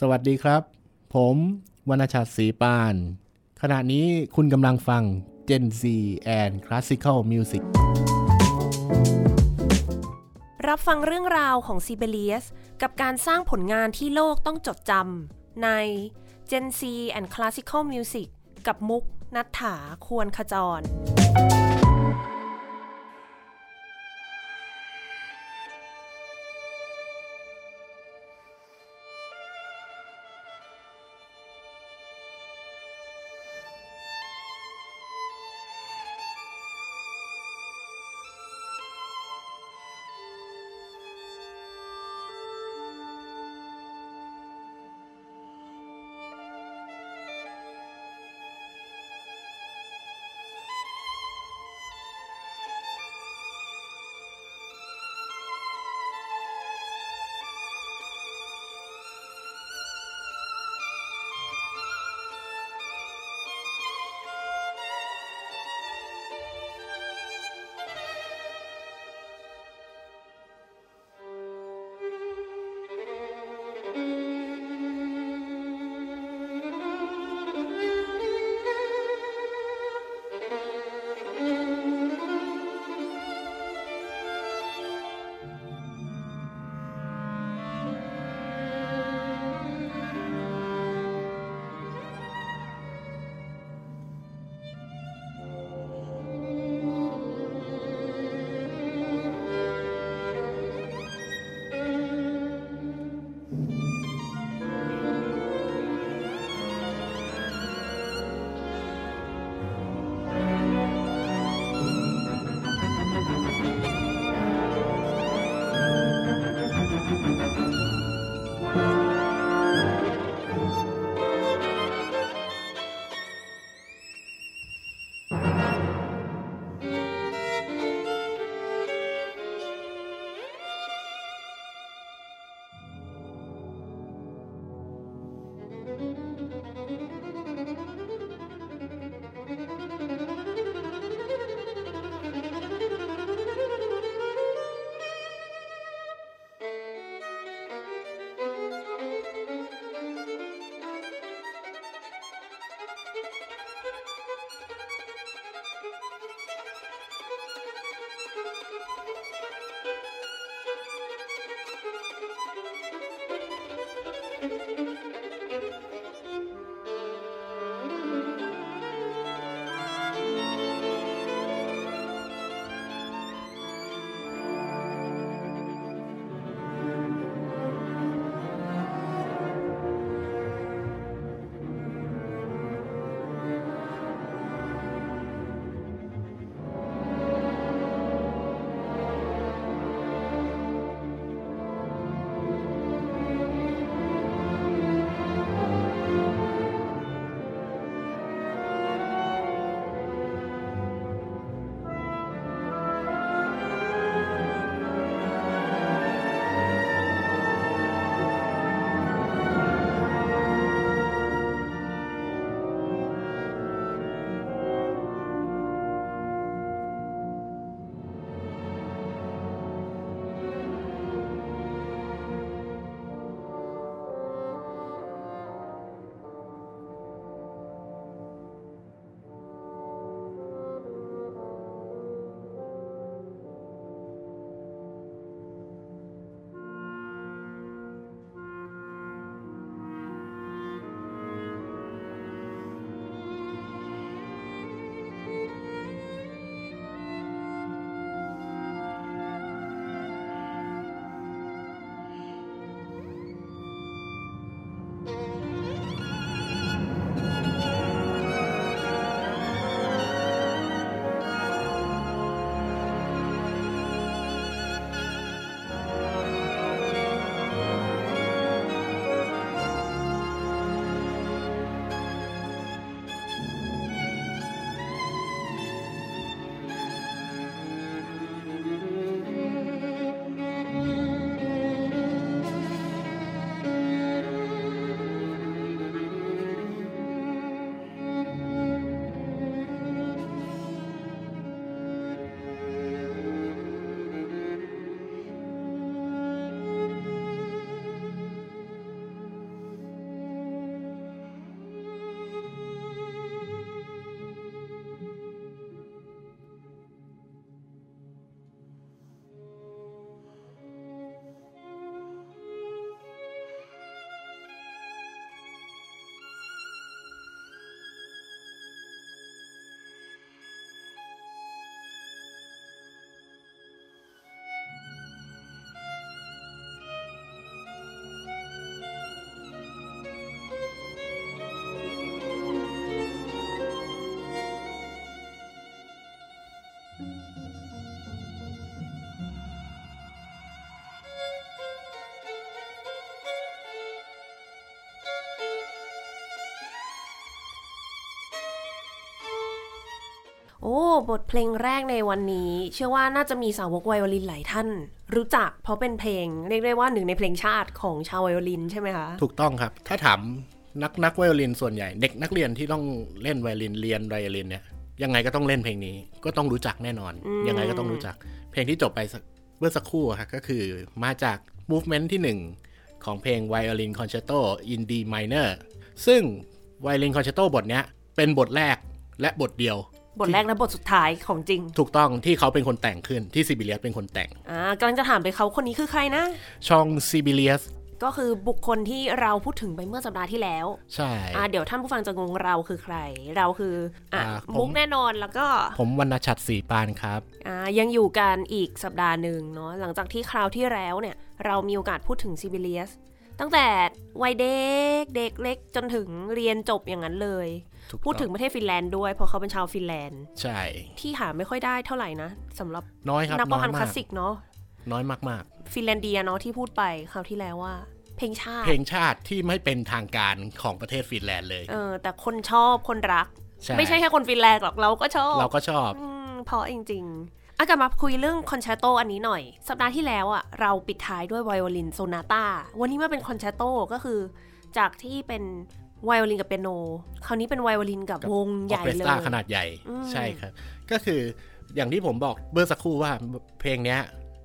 สวัสดีครับ ผมวรรณชัดศรีปาน ขณะนี้คุณกำลังฟัง Gen Z and Classical Music รับฟังเรื่องราวของซีเบเลียสกับการสร้างผลงานที่โลกต้องจดจำใน Gen Z and Classical Music กับมุกนัฐถาควรขจร โอ้ บทเพลงแรกในวันนี้ เชื่อว่าน่าจะมีสาวกไวโอลินหลายท่าน รู้จักเพราะเป็นเพลงเรียกได้ว่าหนึ่งในเพลงชาติของชาวไวโอลินใช่ไหมคะ ถูกต้องครับ ถ้าถามนักนักไวโอลินส่วนใหญ่ เด็กนักเรียนที่ต้องเล่นไวโอลินเรียนไวโอลินเนี่ยยังไงก็ต้องเล่นเพลงนี้ ก็ต้องรู้จักแน่นอน ยังไงก็ต้องรู้จัก เพลงที่จบไปเมื่อสักครู่ครับก็คือมาจาก movement ที่หนึ่งของเพลง Violin Concerto in D minor ซึ่ง Violin Concerto บทเนี้ยเป็นบทแรกและบทเดียว บทแรกและบทสุดท้ายของจริง ถูกต้องที่เขาเป็นคนแต่งขึ้นที่ซิบิเลียสเป็นคนแต่งอ่ากำลังจะถามไปเขาคนนี้คือใครนะ ชองซิบิเลียสก็คือบุคคลที่เราพูดถึงไปเมื่อสัปดาห์ที่แล้ว ใช่อ่าเดี๋ยวท่านผู้ฟังจะงงเราคือใคร เราคืออะอ่าผมมุกแน่นอนแล้วก็ ผมวรรณชัดศรีปานครับอ่ายังอยู่กันอีกสัปดาห์หนึ่งเนาะหลังจากที่คราวที่แล้วเนี่ยเรามีโอกาสพูดถึงซิบิเลียสตั้งแต่วัยเด็กเด็กเล็กจนถึงเรียนจบอย่างนั้นเลยถูกต้อง พูดถึงประเทศฟินแลนด์ด้วยเพราะเขาเป็นชาวฟินแลนด์ ใช่ ที่หาไม่ค่อยได้เท่าไหร่นะสำหรับน้อยครับนักประพันธ์อยคลาสสิกเนาะน้อยมากฟินแลนเดียเนาะที่พูดไปคราวที่แล้วว่า เพลงชาติ เพลงชาติที่ไม่เป็นทางการของประเทศฟินแลนด์เลย เออ แต่คนชอบคนรักใช่ไม่ใช่แค่คนฟินแลนด์หรอกเราก็ชอบ เราก็ชอบอืมเพราะจริงๆอากลับมาคุยเรื่อง concerto อันนี้หน่อย สัปดาห์ที่แล้วอะเราปิดท้ายด้วยไวโอลิน sonata วันนี้มาเป็น concerto ก็คือจากที่เป็น ไวโอลินกับเปียโน คราวนี้เป็นไวโอลินกับกับวงใหญ่ orchestra ขนาดใหญ่อืมใช่ครับ ก็คืออย่างที่ผมบอกเมื่อสักครู่ว่าเพลงเนี้ย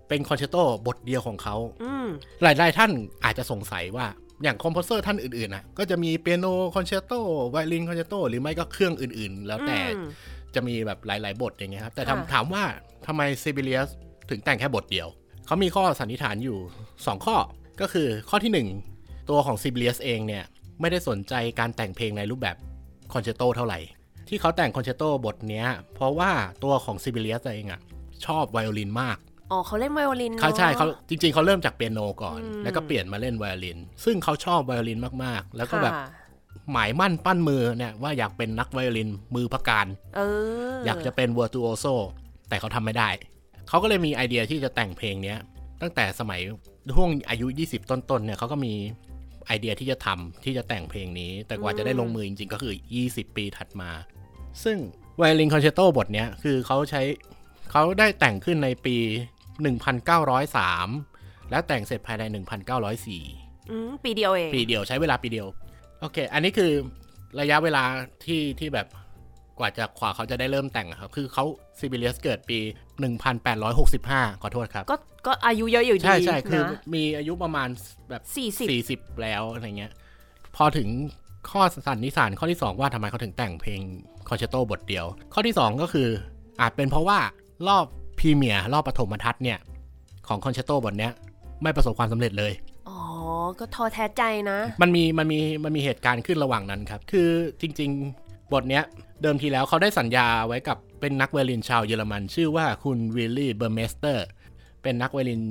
เป็น concerto บทเดียวของเขาอืมหลายๆท่านอาจจะสงสัยว่าอย่าง composer ท่านอื่นๆนะก็จะมี piano concerto violin concerto หรือไม่ก็เครื่องอื่นๆ แล้วแต่อืมจะมีแบบหลาย ๆ บทอย่างเงี้ยครับ แต่ค่ะถามถามว่าทำไมซิบิเลียสถึงแต่งแค่บทเดียว เขามีข้อสันนิษฐานอยู่ 2 ข้อก็คือข้อทีหนึ่1 ตัวของซิบิเลียสเองเนี่ย ไม่ได้สนใจการแต่งเพลงในรูปแบบ concerto เท่าไหร่ ที่เขาแต่ง concerto บทเนี้ย เพราะว่าตัวของซิบิเลียสเองอะชอบไวโอลินมากอ๋อเขาเล่นไวโอลินเขาใช่นะเขาจริง ๆเขาเริ่มจากเปียโนก่อนอืมแล้วก็เปลี่ยนมาเล่นไวโอลิน ซึ่งเขาชอบไวโอลินมากๆ แล้วก็แบบค่ะหมายมั่นปั้นมือเนี่ยว่าอยากเป็นนักไวโอลินมือพการเอออยากจะเป็น virtuoso แต่เขาทำไม่ได้ เขาก็เลยมีไอเดียที่จะแต่งเพลงเนี้ยตั้งแต่สมัยช่วงอายุ 20 ต้นๆเนี่ยเขาก็มี ไอเดียที่จะทำที่จะแต่งเพลงนี้ แต่กว่าจะได้ลงมือจริงๆ ก็คือ 20 ปีถัดมา ซึ่ง Violin Concerto บทเนี้ยคือเขาใช้เขาได้แต่งขึ้นในปี 1903 และแต่งเสร็จภายใน 1904อืมปีเดียวเอง ปีเดียวใช้เวลาปีเดียว โอเค อันนี้คือระยะเวลาที่ที่แบบกว่าจะกว่าเขาจะได้เริ่มแต่งอะครับ คือเขาซิบิเลียสเกิดปี 1865 ขอโทษครับ ก็ ก็อายุเยอะอยู่ดีใช่ใช่คือนะมีอายุประมาณแบบสี่สิบ40แล้วอะไรเงี้ย พอถึงข้อสันนิษฐานข้อที่ 2 ว่าทำไมเขาถึงแต่งเพลงคอนแชตโตบทเดียว ข้อที่ 2 ก็คือ อาจเป็นเพราะว่ารอบpremiere รอบปฐมทัศน์เนี่ย ของ concerto บทเนี้ยไม่ประสบความสำเร็จเลย อ๋อ ก็ท้อแท้ใจนะ มันมีมันมีมันมีเหตุการณ์ขึ้นระหว่างนั้นครับ คือจริง ๆ บทเนี้ยเดิมทีแล้วเขาได้สัญญาไว้กับเป็นนักไวโอลินชาวเยอรมัน ชื่อว่าคุณวิลลี่เบอร์เมสเตอร์ เป็นนักไวโอลิน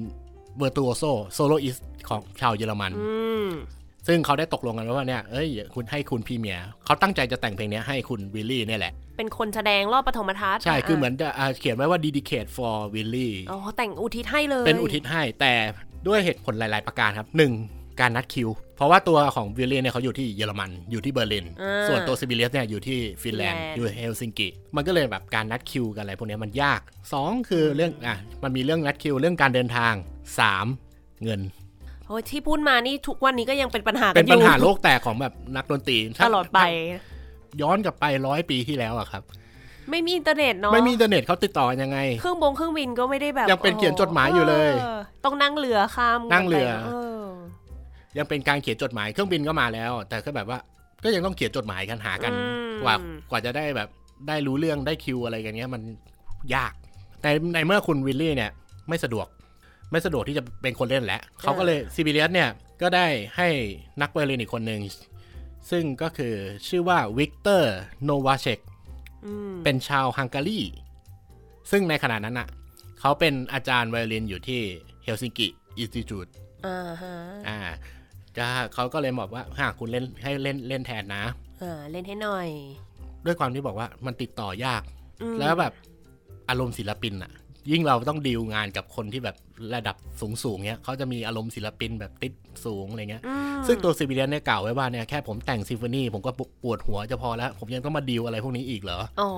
virtuoso soloist ของชาวเยอรมันอืมซึ่งเขาได้ตกลงกันว่าเนี่ยเอ้ยคุณให้คุณ premiere เขาตั้งใจจะแต่งเพลงเนี้ยให้คุณวิลลี่เนี่ยแหละ เป็นคนแสดงรอบปฐมทัศน์ใช่ คือเหมือนจะอ่าเขียนไว้ว่า dedicate for Willy อ๋อแต่งอุทิศให้เลย เป็นอุทิศให้แต่ด้วยเหตุผลหลาย ๆ ประการครับหนึ่งการนัดคิว เพราะว่าตัวของวิลเลียนเนี่ยเขาอยู่ที่เยอรมันอยู่ที่เบอร์ลินอ่าส่วนตัวซิบิเลียสเนี่ยอยู่ที่ฟินแลนด์ฟินแลนด์อยู่เฮลซิงกิ มันก็เลยแบบการนัดคิวกันอะไรพวกเนี้ยมันยาก 2 คือเรื่องอะมันมีเรื่องนัดคิวเรื่องการเดินทาง 3 เงินโอ้ยที่พูดมานี่ทุกวันนี้ก็ยังเป็นปัญหากัเป็นนอยู่ปัญหาโลกแตกของแบบนักดนตรีถ้าตลอดไป ย้อนกลับไปร้อยปีที่แล้วอะครับไม่มีอินเทอร์เน็ตเนาะไม่มีอินเทอร์เน็ตเขาติดต่อกันยังไง เครื่องบงเครื่องบินก็ไม่ได้แบบยังเป็นเขียนจดหมายอยู่เลย ต้องนั่งเรือข้ามนั่งเรือไปเออ ยังเป็นการเขียนจดหมายเครื่องบินก็มาแล้ว แต่ก็แบบว่าก็ยังต้องเขียนจดหมายกันหากันอืมกว่ากว่าจะได้แบบได้รู้เรื่องได้คิวอะไรกันเนี้ยมันยาก แต่ในเมื่อคุณวิลลี่เนี่ยไม่สะดวก ไม่สะดวกที่จะเป็นคนเล่นแล้วเขาก็เลยซิบิเลียสเนี่ยก็ได้ให้นักไวโอลินอีกคนหนึ่งซึ่งก็คือชื่อว่าวิกเตอร์โนวาเชกอืมเป็นชาวฮังการีซึ่งในขณะนั้นอะเขาเป็นอาจารย์ไวโอลินอยู่ที่เฮลซิงกิ Instituteอ่าฮะอ่า จะเขาก็เลยบอกว่าหากคุณเล่นให้เล่นเล่นแทนนะอ่าเล่นให้หน่อย ด้วยความที่บอกว่ามันติดต่อยากอืมแล้วแบบอารมณ์ศิลปินอะยิ่งเราต้องดีลงานกับคนที่แบบระดับสูงสูงๆเนี้ยเขาจะมีอารมณ์ศิลปินแบบติดสูงอะไรเงี้ยอืมซึ่งตัวซิบิเลียสเนี่ยกล่าวไว้ว่าเนี่ยแค่ผมแต่ง symphony ผมก็ปวดหัวจะพอแล้ว ผมยังต้องมาดีลอะไรพวกนี้อีกเหรอ อ๋อ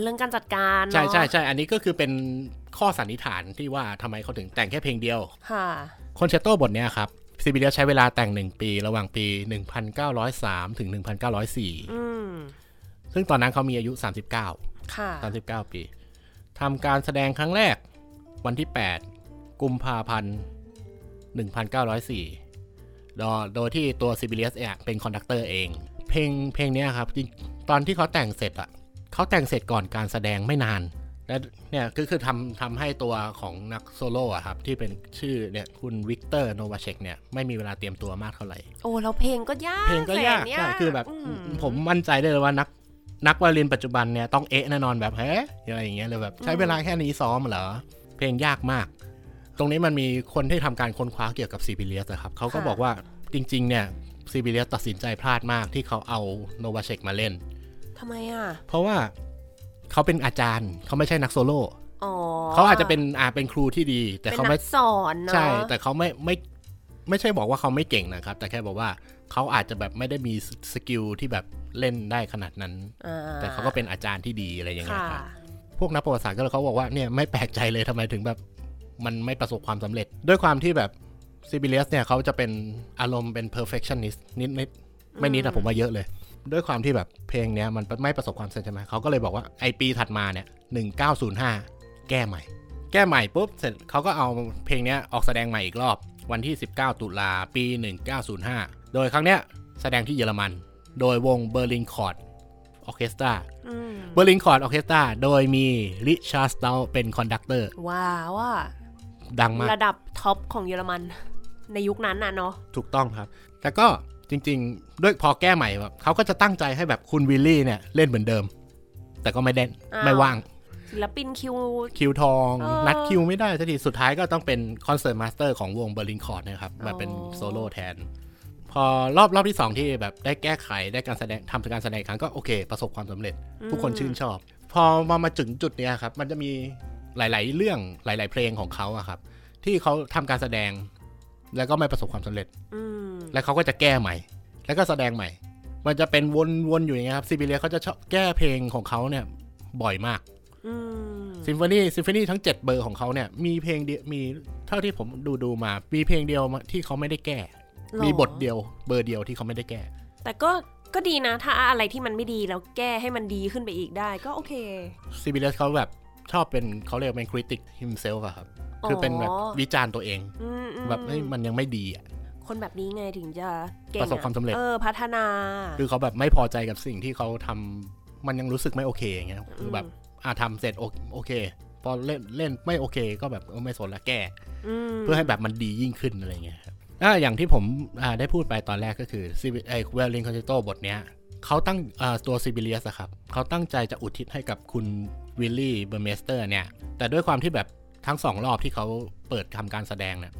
เรื่องการจัดการเนอะใช่ใช่ใช่อันนี้ก็คือเป็นข้อสันนิษฐานที่ว่าทำไมเขาถึงแต่งแค่เพลงเดียว ค่ะ concerto บทเนี้ยครับ ซิบิเลียสใช้เวลาแต่ง1ปี ระหว่างปี 1903 ถึง 1904อืมซึ่งตอนนั้นเขามีอายุ 39 ค่ะ 39 ปีทำการแสดงครั้งแรกวันที่ 8 กุมภาพันธ์ 1904 โดยโดยที่ตัวซิบิเลียสเองเป็น conductor เอง เพลงเพลงเนี้ยครับจริงตอนที่เขาแต่งเสร็จอะเขาแต่งเสร็จก่อนการแสดงไม่นาน และเนี่ยก็คือทำทำให้ตัวของนักโซโล่อะครับ ที่เป็นชื่อเนี่ยคุณวิกเตอร์โนวาเชกเนี่ยไม่มีเวลาเตรียมตัวมากเท่าไหร่ โอ้แล้วเพลงก็ยากเพลงก็ยากแสนใช่คือแบบอืผมมั่นใจได้เลยว่านักนักไวโอลินปัจจุบันเนี่ยต้องเอะแน่นอนแบบเฮ้อะไรอย่างเงี้ยเลยแบบใช้เวลาแค่นี้ซ้อมเหรอ เพลงยากมาก ตรงนี้มันมีคนที่ทำการค้นคว้าเกี่ยวกับซีบิเลียสครับเขาก็บอกว่าจริง ๆ เนี่ยซีบิเลียสตัดสินใจพลาดมากที่เขาเอาโนวาเชกมาเล่นทำไมอะ เพราะว่า เขาเป็นอาจารย์เขาไม่ใช่นักโซโล่อ๋อเขาอาจจะเป็นอ่าเป็นครูที่ดี แต่เป็นเขานัไม่กสอนเนาะใช่ แต่เขาไม่ไม่ไม่ใช่บอกว่าเขาไม่เก่งนะครับ แต่แค่บอกว่าเขาอาจจะแบบไม่ได้มี skill ที่แบบเล่นได้ขนาดนั้นอ่แต่เขาก็เป็นอาจารย์ที่ดีอะไรอย่างเงี้ยค่ะครับพวกนักประวัติศาสตร์ก็เลยเขาบอกว่าเนี่ยไม่แปลกใจเลยทำไมถึงแบบมันไม่ประสบความสำเร็จ ด้วยความที่แบบซิบิเลียสเนี่ยเขาจะเป็นอารมณ์เป็น perfectionist นิดนิดไม่นิดแต่ผมว่าเยอะเลย ด้วยความที่แบบเพลงเนี้ยมันไม่ประสบความสำเร็จใช่ไหมเขาก็เลยบอกว่าไอปีถัดมาเนี่ย1905แก้ใหม่ แก้ใหม่ปุ๊บเสร็จเขาก็เอาเพลงเนี้ยออกแสดงใหม่อีกรอบวันที่ 19 ตุลาปี 1905 โดยครั้งเนี้ยแสดงที่เยอรมัน โดยวง Berlin Court Orchestra อืม Berlin Court Orchestra โดยมีริชาร์ดสเตราส์เป็น conductor ว้าวอะดังมาก ระดับ top ของเยอรมัน ในยุคนั้นน่ะเนาะถูกต้องครับ แต่ก็ จริง ๆ ด้วยพอแก้ใหม่แบบเขาก็จะตั้งใจให้แบบคุณวิลลี่เนี่ยเล่นเหมือนเดิม แต่ก็ไม่เล่นอ้าวไม่ว่างศิลปินคิวคิวทองเออนัดคิวไม่ได้สักทีสุดท้ายก็ต้องเป็น concertmaster ของวง Berlin Court นะครับมาเป็นอ๋อโซโล่แทน พอรอบรอบที่ 2 ที่แบบได้แก้ไขได้การแสดงทำการแสดงอีกครั้งก็โอเค ประสบความสำเร็จทุกคนชื่นชอบ พอมามาถึงจุดเนี้ยครับ มันจะมีหลาย ๆ เรื่องหลาย ๆ เพลงของเขาอะครับ ที่เขาทำการแสดง แล้วก็ไม่ประสบความสำเร็จอืมแล้วเขาก็จะแก้ใหม่ แล้วก็แสดงใหม่ มันจะเป็นวนๆอยู่อย่างเงี้ยครับซิบิเลียเขาจะชอบแก้เพลงของเขาเนี่ย บ่อยมากอืมซิมโฟนีซิมโฟนีทั้ง 7 เบอร์ของเขาเนี่ย มีเพลงเดียวมีเท่าที่ผมดูดูมา มีเพลงเดียวที่เขาไม่ได้แก้หรอมีบทเดียวเบอร์เดียวที่เขาไม่ได้แก้ แต่ก็ก็ดีนะ ถ้าอะไรที่มันไม่ดีแล้วแก้ให้มันดีขึ้นไปอีกได้ก็โอเคซิบิเลียเขาแบบชอบเป็นเขาเรียกว่าเป็นคริติก himself อะครับ คือเป็นแบบวิจารณ์ตัวเองอืมอืมแบบเฮ้ยมันยังไม่ดีอะคนแบบนี้ไงถึงจะเก่งประสบความสำเร็จเออพัฒนา คือเขาแบบไม่พอใจกับสิ่งที่เขาทำมันยังรู้สึกไม่โอเคอย่างเงี้ยคือแบบอ่าทำเสร็จโอโอเค พอเล่นเล่นไม่โอเค ก็แบบเออไม่สนละแก้อืมเพื่อให้แบบมันดียิ่งขึ้นอะไรเงี้ยครับอ่าอย่างที่ผมอ่าได้พูดไปตอนแรกก็คือซิไอเวลลิงคอนเ e โตบทเนี้ยเขาตั้งอ่าตัวซิบิเลียสครับเขาตั้งใจจะอุทิศให้กับคุณวิลลี่เบอร์เมสเตอร์เนี่ย แต่ด้วยความที่แบบ ทั้งสองรอบที่เขาเปิดทำการแสดงเนี่ย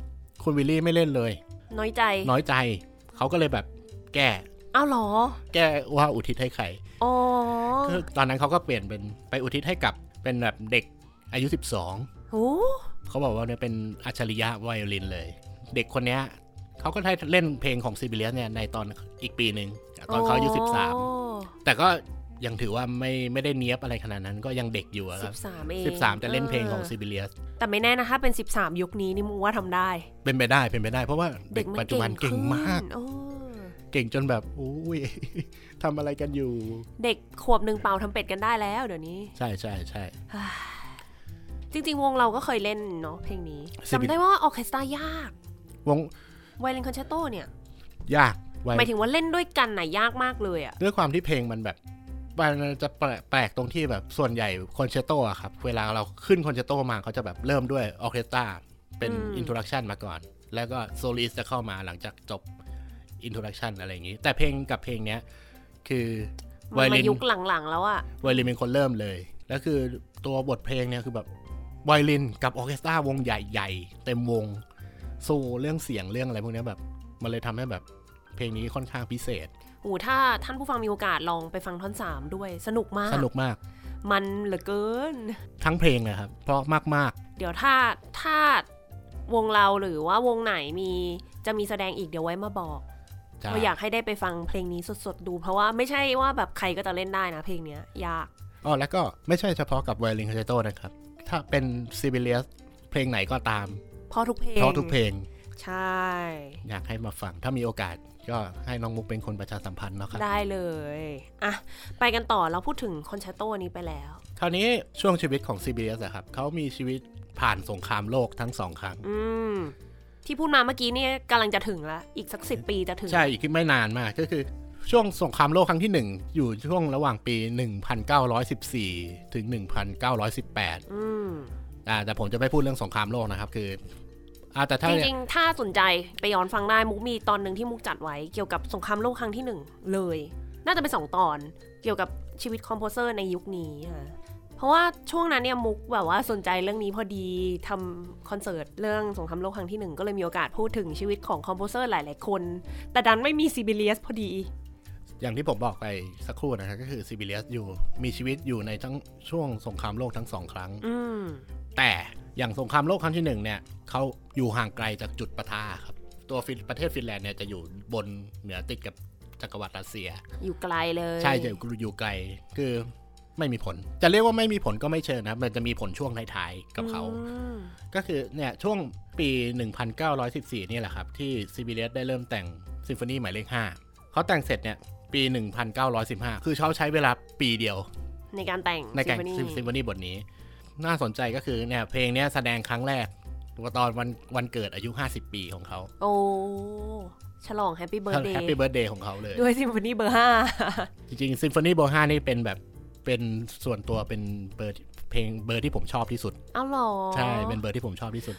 คุณวิลลี่ไม่เล่นเลย น้อยใจ น้อยใจ เขาก็เลยแบบแก้อ้าวเหรอ แก้ว่าอุทิศให้ใครอ๋อคือตอนนั้นเขาก็เปลี่ยนเป็นไปอุทิศให้กับเป็นแบบเด็กอายุ 12โอ้เขาบอกว่าเนี่ยเป็นอัจฉริยะไวโอลินเลย เด็กคนเนี้ยเขาก็ได้เล่นเพลงของซิบิเลียสเนี่ยในตอนอีกปีหนึ่งตอนเขาอายุ13 แต่ก็ ยังถือว่าไม่ไม่ได้เนี้ยบอะไรขนาดนั้นก็ยังเด็กอยู่อะคสิรับบสามเอง13จะเล่นเพลงของซิบิเลียสแต่ไม่แน่นะถ้าเป็นสิบสามยุคนี้นี่มึงว่าทำได้ เป็นไปได้เป็นไปได้ เพราะว่าเด็กมัปัจจุบันเก่งมากขึ้นเออเก่งจนแบบอุ้ยทำอะไรกันอยู่ เด็กขวบหนึ่งเป่าทำเป็ดกันได้แล้วเดี๋ยวนี้ ใช่ใช่ใช่จริง ๆ วงเราก็เคยเล่นเนาะเพลงนี้สิบจำได้ว่าออร์เคสตรายาก วงไวโอลินคอนแชตโตเนี่ย ยากไวหมายถึงว่าเล่นด้วยกันน่ะยากมากเลยอะด้วยความที่เพลงมันแบบ มันจะแปลกแปลกตรงที่แบบส่วนใหญ่ concerto อะครับ เวลาเราขึ้น concerto มาเขาจะแบบเริ่มด้วยออร์เคสตราเป็น introduction มาก่อน แล้วก็ soloist จะเข้ามาหลังจากจบ introduction อะไรอย่างนี้ แต่เพลงกับเพลงเนี้ย คือไวมันโอมาลินยุคหลังๆแล้วอะไวโอลินเป็นคนเริ่มเลย แล้วคือตัวบทเพลงเนี่ยคือแบบไวโอลินกับออร์เคสตราวงใหญ่ๆ เต็มวงโซเรื่องเสียงเรื่องอะไรพวกเนี้ยแบบ มันเลยทำให้แบบเพลงนี้ค่อนข้างพิเศษโอ้ถ้าท่านผู้ฟังมีโอกาสลองไปฟังท่อนสามด้วยสนุกมาก สนุกมาก มันเหลือเกิน ทั้งเพลงเลยครับ เพราะมากเดี๋ยวถ้าถ้าวงเราหรือว่าวงไหนมีจะมีแสดงอีกเดี๋ยวไว้มาบอกๆจะเราอยากให้ได้ไปฟังเพลงนี้สดๆดู เพราะว่าไม่ใช่ว่าแบบใครก็จะเล่นได้นะเพลงเนี้ยยากอ๋อแล้วก็ไม่ใช่เฉพาะกับไวโอลินคอนแชตโตนะครับ ถ้าเป็นซิบิเลียสเพลงไหนก็ตามเพราะทุกเพลงเพราะทุกเพลง ใช่ อยากให้มาฟังถ้ามีโอกาส ก็ให้น้องมุกเป็นคนประชาสัมพันธ์เนาะครับ ได้เลย อะ ไปกันต่อเราพูดถึงคอนแชตโตนี้ไปแล้ว คราวนี้ช่วงชีวิตของ CBS อะครับเขามีชีวิตผ่านสงครามโลกทั้งสองครั้ง อืม ที่พูดมาเมื่อกี้เนี่ยกำลังจะถึงละอีกสักสิบปีจะถึง ใช่ อีกไม่นานมากก็คือช่วงสงครามโลกครั้งที่หนึ่งอยู่ช่วงระหว่างปี 1914 ถึง 1918 อืมอ่าแต่ผมจะไม่พูดเรื่องสงครามโลกนะครับ คือ อ่าแต่ถ้าจริงๆ ถ้าสนใจไปย้อนฟังได้มุกมีตอนหนึ่งที่มุกจัดไว้เกี่ยวกับสงครามโลกครั้งที่หนึ่งเลย น่าจะเป็นสองตอนเกี่ยวกับชีวิต composer ในยุคนี้ค่ะเพราะว่าช่วงนั้นเนี่ยมุกแบบว่าสนใจเรื่องนี้พอดีทำคอนเสิร์ตเรื่องสงครามโลกครั้งที่หนึ่งก็เลยมีโอกาสพูดถึงชีวิตของ composer หลายๆคน แต่ดันไม่มีซิบิเลียสพอดี อย่างที่ผมบอกไปสักครู่นะครับก็คือ CBS อยู่มีชีวิตอยู่ในทั้งช่วงสงครามโลกทั้งสองครั้งอืมแต่ อย่างสงครามโลกครั้งที่หนึ่งเนี่ยเขาอยู่ห่างไกลจากจุดปะทะครับ ตัวฟินประเทศฟินแลนด์เนี่ยจะอยู่บนเหนือติดกับจักรวรรดิรัสเซีย อยู่ไกลเลย ใช่จะอยู่ไกลคือไม่มีผล จะเรียกว่าไม่มีผลก็ไม่เชิงนะครับมันจะมีผลช่วงท้ายๆกับเขาอืมก็คือเนี่ยช่วงปี 1914 นี่แหละครับ ที่ซิบิเลสได้เริ่มแต่งซิมโฟนีหมายเลข 5 เขาแต่งเสร็จเนี่ยปี 1915 คือเขาใช้เวลาปีเดียว ในการแต่งในการซิมโฟนีซิมโฟนีบทนี้ น่าสนใจก็คือเนี่ยเพลงเนี้ยแสดงครั้งแรกตอนวันวันเกิดอายุ 50 ปีของเขา โอ้ ฉลอง happy birthday happy birth day ของเขาเลย ด้วยซิมโฟนีเบอร์ห้าจริงๆซิมโฟนีเบอร์ห้านี่เป็นแบบเป็นส่วนตัวเป็นเบอร์เพลงเบอร์ที่ผมชอบที่สุด เอาเหรอ ใช่ เป็นเบอร์ที่ผมชอบที่สุด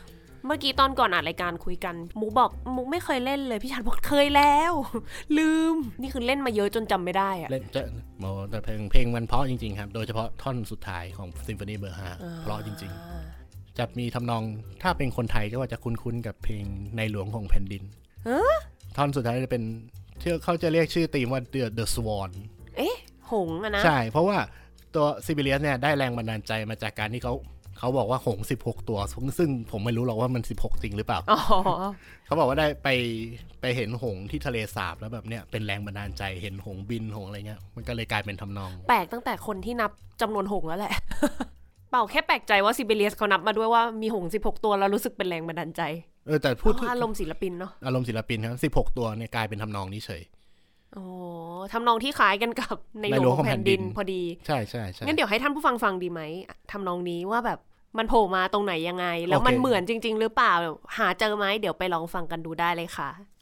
เมื่อกี้ตอนก่อนอัดรายการคุยกัน มุกบอกมุกไม่เคยเล่นเลยพี่ชัดบอกเคยแล้ว ลืมนี่คือเล่นมาเยอะจนจำไม่ได้อะเล่นจะโมแต่เพลงเพลงมันเพราะจริงๆครับ โดยเฉพาะท่อนสุดท้ายของซิมโฟนีเบอร์ห้าเพราะจริง ๆ จะมีทำนองถ้าเป็นคนไทยก็ว่าจะคุ้นๆกับเพลงในหลวงของแผ่นดินฮะท่อนสุดท้ายจะเป็นที่เขาจะเรียกชื่อธีมว่า The The Swan เอ๊ะ หงส์อะนะ ใช่ เพราะว่าตัวซิบิเลียสเนี่ยได้แรงบันดาลใจมาจากการที่เขา เขาบอกว่าหงส์16ตัวซึ่งซึ่งผมไม่รู้หรอกว่ามัน16จริงหรือเปล่าอ๋อเขาบอกว่าได้ไปไปเห็นหงส์ที่ทะเลสาบแล้วแบบเนี้ยเป็นแรงบันดาลใจเห็นหงส์บินหงส์อะไรเงี้ย มันก็เลยกลายเป็นทำนอง แปลกตั้งแต่คนที่นับจำนวนหงส์แล้วแหละ เปล่าแค่แปลกใจว่าซิเบเลียสเขานับมาด้วยว่ามีหงส์16ตัวแล้วรู้สึกเป็นแรงบันดาลใจเออแต่เพพูดราะว่าอารมณ์ศิลปินเนาะอารมณ์ศิลปินครับ16ตัวเนี่ยกลายเป็นทำนองนี้เฉย โอ้ทำนองที่คล้ายกันกับในหลวงของแผ่นดินพอดี ใช่ใช่ใช่งั้นเดี๋ยวให้ท่านผู้ฟังฟังดีไหมทำนองนี้ว่าแบบมันโผล่มาตรงไหนยังไง แล้วมันโอเคเหมือนจริง ๆ หรือเปล่า หาเจอไหมเดี๋ยวไปลองฟังกันดูได้เลยค่ะ「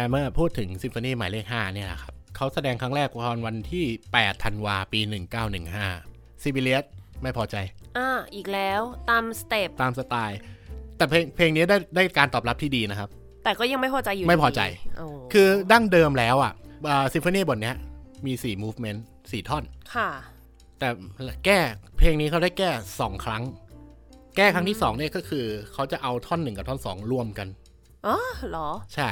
นะเมื่อพูดถึงซิมโฟนีหมายเลข5เนี่ยนะครับเขาแสดงครั้งแรกตอนวันที่ 8 ธันวาปี 1915ซิบิเลียสไม่พอใจ อ่าอีกแล้วตาม stepตามสไตล์ แต่เพลงเพลงนี้ได้ได้การตอบรับที่ดีนะครับ แต่ก็ยังไม่พอใจอยู่ไม่พอใจดีคือดั้งเดิมแล้วอะซิมโฟนีบทเนี้ยมี 4 movement 4 ท่อน ค่ะ แต่แก้เพลงนี้เขาได้แก้ 2 ครั้ง แก้ครั้งที่2เนี่ยก็คือเขาจะเอาท่อน 1 กับท่อน 2 รวมกันอ๋อเหรอ ใช่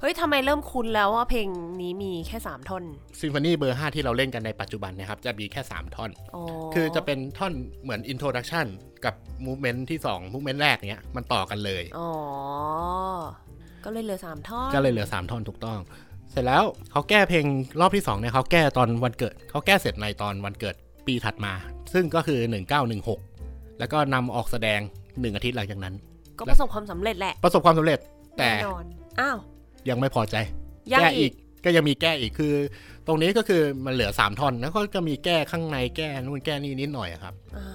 เฮ้ยทำไมเริ่มคุ้นแล้วว่าเพลงนี้มีแค่สามท่อนซิมโฟนีเบอร์ 5 ที่เราเล่นกันในปัจจุบันเนะครับ จะมีแค่ 3 ท่อนอ๋อคือจะเป็นท่อนเหมือน introduction กับ movement ที่2 movement แรกเนี้ยมันต่อกันเลย อ๋อ ก็เลยเหลือสามท่อน ก็เลยเหลือ 3 ท่อนถูกต้อง เสร็จแล้วเขาแก้เพลงรอบที่2เนี่ยเขาแก้ตอนวันเกิดเขาแก้เสร็จในตอนวันเกิดปีถัดมา ซึ่งก็คือ 1916 แล้วก็นำออกแสดง 1 อาทิตย์หลังจากนั้น ก็ประสบความสำเร็จแหละ ประสบความสำเร็จ แต่แน่นอนอ้าว ยังไม่พอใจยังแก้อีอีกกก็ยังมีแก้อีกคือ ตรงนี้ก็คือมันเหลือ3ท่อนแล้วก็จะมีแก้ข้างในแก้นู่นแก้นี่นิดหน่อยอะครับอ่า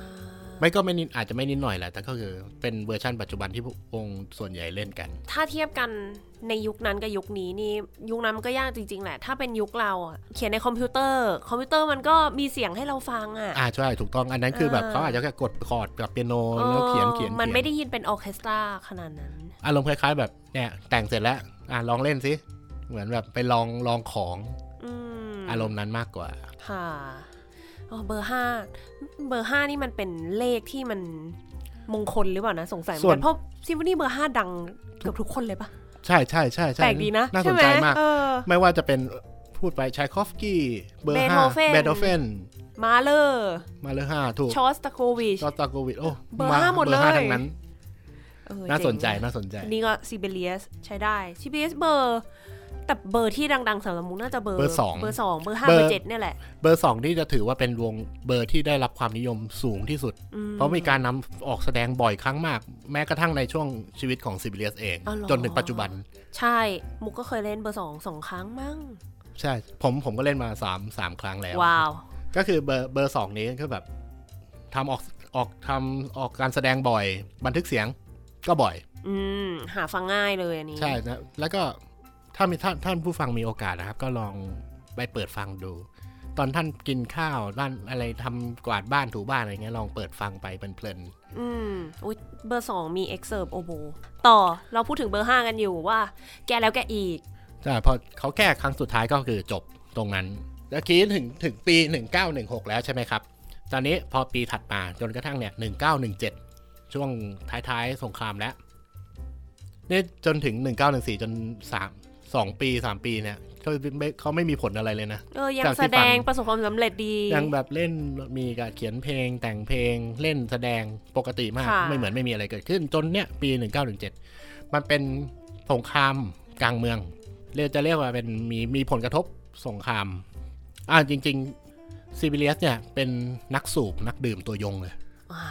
ไม่ก็ไม่นิดอาจจะไม่นิดหน่อยแหละแต่ก็คือเป็นเวอร์ชันปัจจุบันที่วงส่วนใหญ่เล่นกัน ถ้าเทียบกันในยุคนั้นกับยุคนี้นี่ยุคนั้นมันก็ยากจริง ๆ แหละ ถ้าเป็นยุคเราอะเขียนในคอมพิวเตอร์ คอมพิวเตอร์มันก็มีเสียงให้เราฟังอะอ่าใช่ถูกต้องอันนั้นคือแบบอ่าเขาอาจจะแค่กดคอร์ดกับเปียโนแล้วเขียนเขียนมันเขียไม่ได้ยินเป็นออร์เคสตราขนาดนั้นอารมณ์คล้ายๆ แบบเนี่ยแต่งเสร็จแล้ว อะลองเล่นสิ เหมือนแบบไปลองลองของอืมอารมณ์นั้นมากกว่า ค่ะอ๋อเบอร์ห้าเบอร์ห้านี่มันเป็นเลขที่มันมงคลหรือเปล่านะ สงสัยเหมือนส่วกันนเพราะซิมโฟนีเบอร์ห้าดังเกือบทุกคนเลยปะใช่ใช่ใช่ใช่แปลกดีนะน่าสใช่นไหมใจมากเออไม่ว่าจะเป็นพูดไปไชคอฟสกี้เบอร์ห้า Beethoven เบโธเฟนมาเลอร์มาเลยห้าถูกชอสตาโควิชชอสตาโควิชโอ้เบอร์ห้าหมดเลยบอร์ห้าทั้งนั้นเออ น่าสนใจเจ๋งน่าสนใจ นี่ก็ซีเบเลียสใช้ได้ซีเบเลียสเบอร์แต่เบอร์ที่ดังๆสำหรับมุกน่าจะเบอร์เบอร์สองเบอร์สองเบอร์ห้าเบอร์เบอร์เจ็ดเนี่ยแหละ เบอร์สองที่จะถือว่าเป็นวงเบอร์ที่ได้รับความนิยมสูงที่สุดอืมเพราะมีการนำออกแสดงบ่อยครั้งมาก แม้กระทั่งในช่วงชีวิตของซิบิเลียสเองอ๋อเหรอจนถึงปัจจุบัน ใช่ มุกก็เคยเล่นเบอร์สองสองครั้งมั้ง ใช่ ผมผมก็เล่นมา3ามสามครั้งแล้ว ว้าว ก็คือเบอร์เบอร์สองนี้ก็แบบทำออกออกทำออกการแสดงบ่อย บันทึกเสียง ก็บ่อย อืมหาฟังง่ายเลยอันนี้ ใช่นะแล้วก็ถ้ามีท่านท่านผู้ฟังมีโอกาสนะครับ ก็ลองไปเปิดฟังดู ตอนท่านกินข้าวบ้านอะไรทำกวาดบ้านถูบ้านอะไรเงี้ยลองเปิดฟังไปเพลินอืมอุ้ยเบอร์สองมีเอ็กเซิร์โอโบต่อเราพูดถึงเบอร์ห้ากันอยู่ว่า แกแล้วแกอีก ๆใช่พอเขาแก้ครั้งสุดท้ายก็คือจบตรงนั้นแล้วคีถึงถึงปี 1916 แล้วใช่ไหมครับ ตอนนี้พอปีถัดมาจนกระทั่งเนี่ย1917 ช่วงท้ายๆ สงครามแล้วนี่จนถึง 1914 จน 3 2 ปี 3 ปีเนี่ยเขาไม่เขาไม่มีผลอะไรเลยนะเออยังจากที่แสดงฟังประสบความสำเร็จดี ยังแบบเล่นมีการเขียนเพลงแต่งเพลงเล่นแสดงปกติมากค่ะไม่เหมือนไม่มีอะไรเกิดขึ้น จนเนี่ยปี 1917 มันเป็นสงครามกลางเมือง เรียกจะเรียกว่าเป็นมีมีผลกระทบสงคราม อ่าจริง ๆ ซิบิเลียสเนี่ยเป็นนักสูบนักดื่มตัวยงเลยอ่า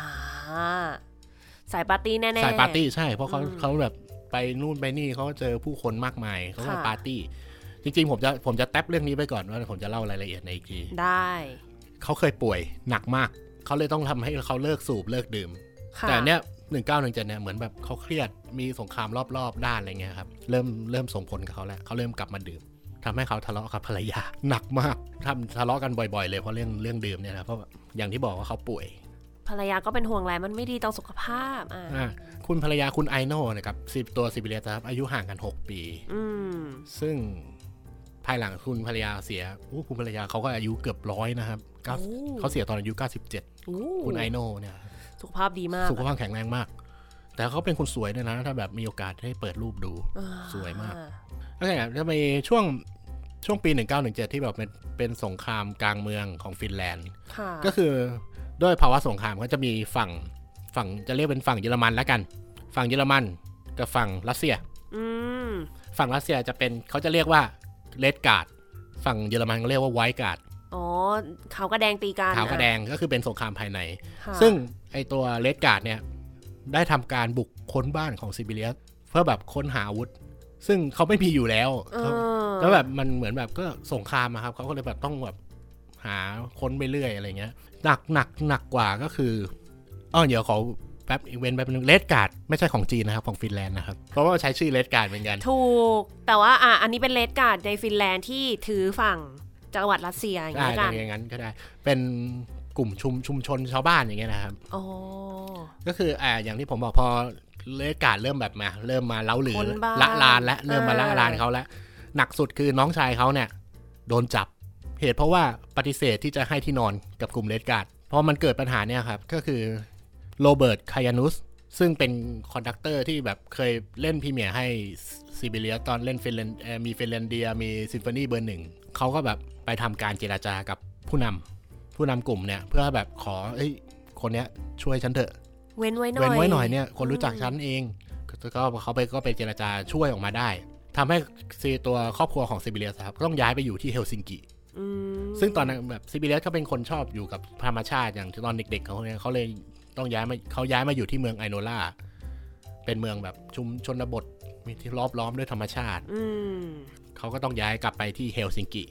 สายปาร์ตี้แน่ๆสายปาร์ตี้ใช่ เพราะเขาอืมเขาแบบไปนู่นไปนี่เขาเจอผู้คนมากมายเขาก็ค่ะปาร์ตี้ จริงๆ ผมจะผมจะแท็บเรื่องนี้ไปก่อนว่าผมจะเล่ารายละเอียดในอีกทีได้เขาเคยป่วยหนักมาก เขาเลยต้องทำให้เขาเลิกสูบเลิกดื่มค่ะแต่เนี้ยหนึ่งเก้าหนึ่งเจ็ดเนี่ยเหมือนแบบเขาเครียดมีสงครามรอบๆด้านอะไรเงี้ยครับเริ่มเริ่มส่งผลกับเขาแล้วเขาเริ่มกลับมาดื่มทำให้เขาทะเลาะกับภรรยาหนักมากทำทะเลาะกันบ่อยๆ เลยเพราะเรื่องเรื่องดื่มเนี่ยนะเพราะอย่างที่บอกว่าเขาป่วย ภรรยาก็เป็นห่วงแหละมันไม่ดีต่อสุขภาพอ่าอ่าคุณภรรยาคุณไอโน่นะครับสิบตัวซิบิเลียสครับอายุห่างกัน 6 ปี อืม ซึ่งภายหลังคุณภรรยาเสียอู้คุณภรรยาเขาก็อายุเกือบร้อยนะครับเก้าโอ้ เขาเสียตอนอายุ 97 อู้คุณไอโน่เนี่ย สุขภาพดีมากสุขภาพแข็งแรงมาก แต่เขาเป็นคนสวยด้วยนะ ถ้าแบบมีโอกาสให้เปิดรูปดู อ่าสวยมากโอเคจะมีช่วงช่วงปี 1917 ที่แบบเป็นเป็นสงครามกลางเมืองของฟินแลนด์ ค่ะก็คือ ด้วยภาวะสงครามก็จะมีฝั่งฝั่งจะเรียกเป็นฝั่งเยอรมันแล้วกัน ฝั่งเยอรมันกับฝั่งรัสเซียอืมฝั่งรัสเซียจะเป็นเขาจะเรียกว่า Red Guard ฝั่งเยอรมันก็เรียกว่า White Guardอ๋อขาวกะแดงตีกันขาวกับอะแดงก็คือเป็นสงครามภายในค่ะซึ่งไอตัว Red Guard เนี่ยได้ทำการบุกค้นบ้านของซิบิเลียสเพื่อแบบค้นหาอาวุธ ซึ่งเขาไม่มีอยู่แล้วเออแล้วแบบมันเหมือนแบบก็สงครามอะครับเขาก็เลยแบบต้องแบบหาค้นไปเรื่อยอะไรเงี้ย หนักหนักหนักกว่าก็คืออ้อเดี๋ยวขอป๊บอีกเว้นแป๊บนึงเลดการ์ดไม่ใช่ของจีนนะครับ ของฟินแลนด์นะครับ เพราะว่าใช้ชื่อเลดการ์ดเหมือนกัน ถูก แต่ว่าอะอันนี้เป็นเลดการ์ดในฟินแลนด์ที่ถือฝั่งจังหวัดรัสเซียอย่างได้นี้กันอย่างนั้นก็ได้ เป็นกลุ่มชุมชุมชนชาวบ้านอย่างเงี้ยนะครับโอ้ก็คืออ่าอย่างที่ผมบอกพอเลดการ์ดเริ่มแบบมา เริ่มมาเล้าหรือคนบ้าละลานและเริ่มมาละอ่าลานเขาแล้วหนักสุดคือน้องชายเขาเนี่ย โดนจับ เหตุเพราะว่าปฏิเสธที่จะให้ที่นอนกับกลุ่ม Red Guard เพราะมันเกิดปัญหาเนี่ยครับก็คือโรเบิร์ตคายานุสซึ่งเป็น conductor ที่แบบเคยเล่น premiere ให้ซิเบเลียตอนเล่นฟินแลนด์เอ่อมีฟินแลนเดียมีซิมโฟนีเบอร์หนึ่งเขาก็แบบไปทำการเจรจากับผู้นำผู้นำกลุ่มเนี่ยเพื่อแบบขอเอ้ยคนเนี้ยช่วยฉันเถอะ เว้นไว้หน่อยเว้นไว้หน่อยเนี่ยคนรู้จักฉันเองก็ก็เขาไปก็ไปเจรจาช่วยออกมาได้ทำให้ซีตัวครอบครัวของซิบิเลียสครับต้องย้ายไปอยู่ที่เฮลซิงกิอืม ซึ่งตอนนั้นแบบซิบิเลียสก็เป็นคนชอบอยู่กับธรรมชาติอย่างตอนเด็กๆเขาเนี่ยเขาเลยต้องย้ายมาเขาย้ายมาอยู่ที่เมืองไอโนลาเป็นเมืองแบบชุมชนบทมีที่รอบล้อมด้วยธรรมชาติอืมเขาก็ต้องย้ายกลับไปที่เฮลซิงกิ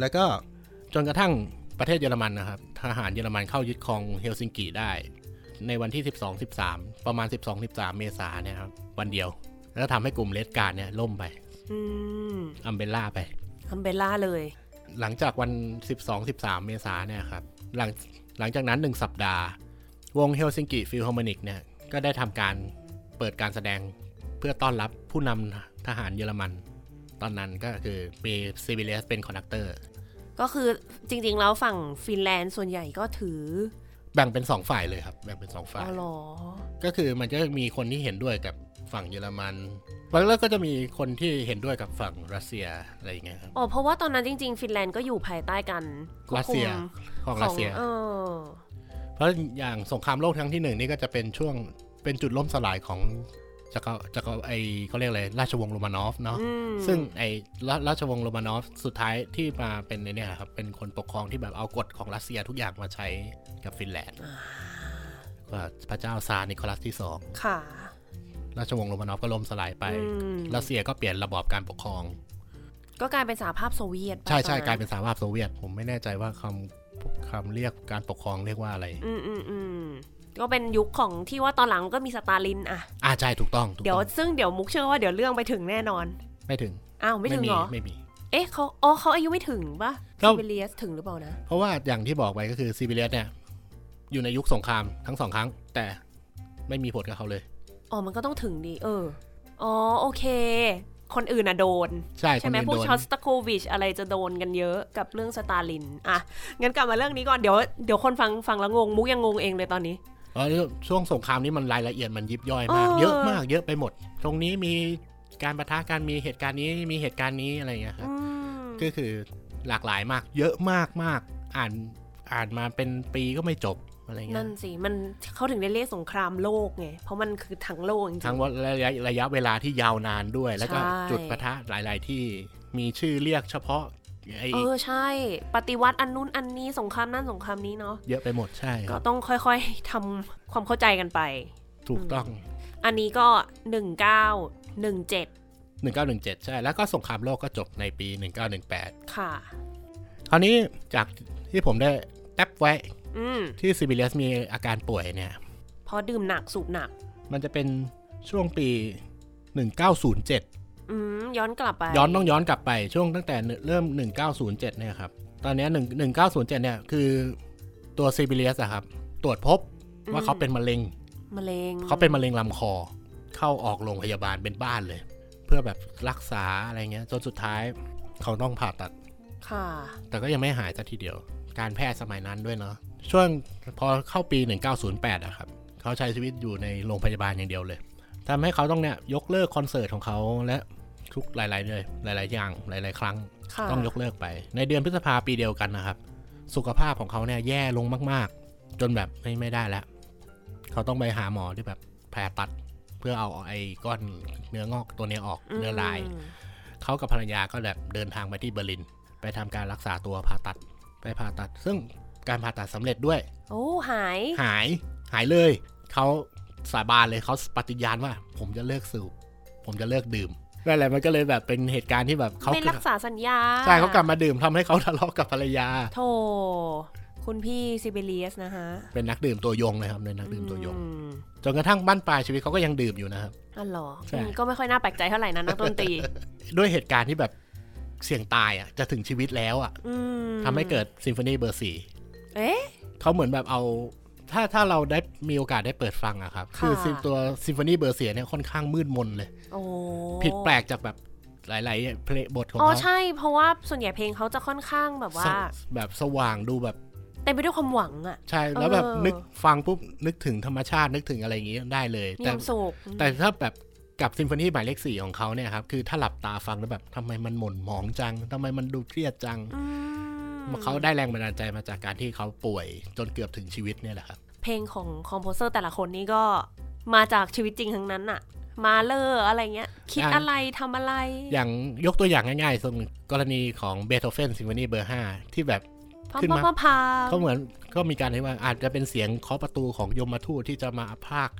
แล้วก็จนกระทั่งประเทศเยอรมันนะครับ ทหารเยอรมันเข้ายึดครองเฮลซิงกิได้ ในวันที่ 12 13 ประมาณ 12 13 เมษายนเนี่ยครับ วันเดียว แล้วทำให้กลุ่ม Red Guard เนี่ยล่มไปอืม umbrella ไป umbrella เลย หลังจากวัน 12 13 เมษายนเนี่ยครับ หลังหลังจากนั้น 1 สัปดาห์ วงเฮลซิงกิฟิลฮาร์โมนิกเนี่ย ก็ได้ทำการเปิดการแสดงเพื่อต้อนรับผู้นำทหารเยอรมัน ตอนนั้นก็คือมีซิบิเลียสเป็น conductor ก็คือจริงๆ แล้วฝั่งฟินแลนด์ส่วนใหญ่ก็ถือ แบ่งเป็นสองฝ่ายเลยครับ แบ่งเป็นสองฝ่ายอ๋อเหรอก็คือมันจะมีคนที่เห็นด้วยกับ ฝั่งเยอรมันแล้วก็จะมีคนที่เห็นด้วยกับฝั่งรัสเซียอะไรอย่างเงี้ยครับอ๋อเพราะว่าตอนนั้นจริง ๆ ฟินแลนด์ก็อยู่ภายใต้กันควบรัสคุเซียมของรัสเซียเออเพราะอย่างสงครามโลกครั้งที่หนึ่งนี่ก็จะเป็นช่วงเป็นจุดล่มสลายของจักรจักรไอเขาเรียกอะไรราชวงศ์โรมานอฟเนาะอืมซึ่งไอราราชวงศ์โรมานอฟสุดท้ายที่มาเป็นในเนี่ยครับเป็นคนปกครองที่แบบเอากฎของรัสเซียทุกอย่างมาใช้กับฟินแลนด์ก็พระเจ้าซาร์นิโคลัสที่สองค่ะ ราชวงศ์โรมานอฟก็ล่มสลายไปอืมรัสเซียก็เปลี่ยนระบอบการปกครอง ก็กลายเป็นสหภาพโซเวียตปะใช่ใช่ตอนนั้นกลายเป็นสหภาพโซเวียต ผมไม่แน่ใจว่าคำคำเรียกการปกครองเรียกว่าอะไร อืมอืมอืมก็เป็นยุคของที่ว่าตอนหลังก็มีสตาลินอะอ่าใช่ถูกต้องถูกเดี๋ยวต้องซึ่งเดี๋ยวมุกเชื่อว่าเดี๋ยวเรื่องไปถึงแน่นอน ไม่ถึง อ้าวไม่ถึงมีเหรอ ไม่มี เอ๊ะเขาอ๋อเขาอายุไม่ถึงปะเราซิเบเลียสถึงหรือเปล่านะ เพราะว่าอย่างที่บอกไปก็คือซีเบเรียสเนี่ยอยู่ในยุคสงครามทั้งสองครั้ง แต่ไม่มีผลกับเขาเลย อ๋อมันก็ต้องถึงดี เออ อ๋อโอเค คนอื่นอะโดน ใช่ใช่ไหมคนพวกอื่นโดนชอสตาโควิชอะไรจะโดนกันเยอะกับเรื่องสตาลิน อะ งั้นกลับมาเรื่องนี้ก่อน เดี๋ยวเดี๋ยวคนฟังฟังแล้วงง มุกยังงงเองเลยตอนนี้เพราะช่วงสงครามนี้มันรายละเอียดมันยิบย่อยมากเออเยอะมากเยอะไปหมด ตรงนี้มีการประทะกันมีเหตุการณ์นี้มีเหตุการณ์นี้อะไรอย่างเงี้ยครับอืมก็คือหลากหลายมาก เยอะมากมากอ่านอ่านมาเป็นปีก็ไม่จบ อะไรเงี้นั่ยนสิ มันเขาถึงได้เรียกสงครามโลกไง เพราะมันคือทั้งโลกจริงทั้งว่าระยะระยะเวลาที่ยาวนานด้วย แล้วก็ใช่จุดปะทะหลาย ๆ ที่มีชื่อเรียกเฉพาะไอ้เออใช่ ปฏิวัติอันนู้นอันนี้สงครามนั่นสงครามนี้เนาะเยอะไปหมดใช่คก็รับต้องค่อยๆทำความเข้าใจกันไป ถูกต้อง อันนี้ก็หนึ่งเก้าหนึ่งเจ็ด1917ใช่ แล้วก็สงครามโลกก็จบในปี1918ค่ะ คราวนี้จากที่ผมได้แทบไว้อืม ที่ซิบิเลียสมีอาการป่วยเนี่ยเพราะดื่มหนักสูบหนัก มันจะเป็นช่วงปี 1907อืมย้อนกลับไป ย้อนต้องย้อนกลับไปช่วงตั้งแต่เริ่ม 1907เนี่ยครับ ตอนเนี้ย1 1907เนี่ยคือตัวซิบิเลียสอะครับ ตรวจพบว่าเขาเป็นมะเร็งมะเร็งเขาเป็นมะเร็งลำคอ เข้าออกโรงพยาบาลเป็นบ้านเลย เพื่อแบบรักษาอะไรเงี้ยจนสุดท้ายเขาต้องผ่าตัด ค่ะ แต่ก็ยังไม่หายสักทีเดียว การแพทย์สมัยนั้นด้วยเนาะ ช่วงพอเข้าปี 1908อะครับเขาใช้ชีวิตอยู่ในโรงพยาบาลอย่างเดียวเลยทำให้เขาต้องเนี่ยยกเลิกคอนเสิร์ตของเขาและทุกหลายๆเลยหลาย ๆ อย่างหลาย ๆ ครั้งค่ะต้องยกเลิกไป ในเดือนพฤษภาปีเดียวกันนะครับ สุขภาพของเขาเนี่ยแย่ลงมากๆ จนแบบไม่ไม่ได้แล้ว เขาต้องไปหาหมอที่แบบแผลตัดเพื่อเอาไอ้ก้อนเนื้องอกตัวเนี้ยออกเนื้อลายมเขากับภรรยาก็แบบเดินทางไปที่เบอร์ลิน ไปทำการรักษาตัวผ่าตัดไปผ่าตัด ซึ่ง การผ่าตัดสำเร็จด้วย โอ้หาย หายหายเลยเขาสาบานเลยเขาปฏิญาณว่า ผมจะเลิกสูบ ผมจะเลิกดื่มนั่นแหละมันก็เลยแบบเป็นเหตุการณ์ที่แบบเขาไม่รักษาสัญญาใช่เขากลับมาดื่มทำให้เขาทะเลาะกับภรรยา โธคุณพี่ซิเบเลียสนะคะเป็นนักดื่มตัวยงเลยครับเป็นนักดื่มตัวยงอืมจนกระทั่งบ้านปลายชีวิตเขาก็ยังดื่มอยู่นะครับอ๋อเหรอใช่อืมก็ไม่ค่อยน่าแปลกใจเท่าไหร่นะนักดนตรี ด้วยเหตุการณ์ที่แบบเสี่ยงตายอะจะถึงชีวิตแล้วอะอืมทำให้เกิดซิมโฟนีเบอร์สี่ เอ๊ะเขาเหมือนแบบเอา ถ้าถ้าเราได้มีโอกาสได้เปิดฟังอะครับค่ะคือซิมตัวซิมโฟนีเบอร์เสียเนี่ยค่อนข้างมืดมนเลยโอ้ผิดแปลกจากแบบหลายๆเพลงบทของอ๋อเขาใช่ เพราะว่าส่วนใหญ่เพลงเขาจะค่อนข้างแบบว่าสแบบสว่างดูแบบเต็มไปด้วยความหวังอะใช่ แล้วแบบเออนึกฟังปุ๊บ นึกถึงธรรมชาตินึกถึงอะไรอย่างงี้ได้เลยมีแต่ความสุขแต่ถ้าแบบกับซิมโฟนีหมายเลขสี่ของเขาเนี่ยครับ คือถ้าหลับตาฟังแล้วแบบทำไมมันหม่นหมองจังทำไมมันดูเครียดจังอืม เขาได้แรงบันดาลใจมาจากการที่เขาป่วยจนเกือบถึงชีวิตเนี่ยแหละครับ เพลงของ composer แต่ละคนนี่ก็มาจากชีวิตจริงทั้งนั้นอะมาเลอร์อะไรเงี้ย คิดอ่าอะไรทำอะไร อย่างยกตัวอย่างง่ายๆส่วนกรณีของเบโธเฟนซิมโฟนีเบอร์ห้าที่แบบพร้อมขึ้นพร้อมามพาเขาเหมือนก็มีการที่ว่าอาจจะเป็นเสียงเคาะประตูของยมทูตที่จะมาพราก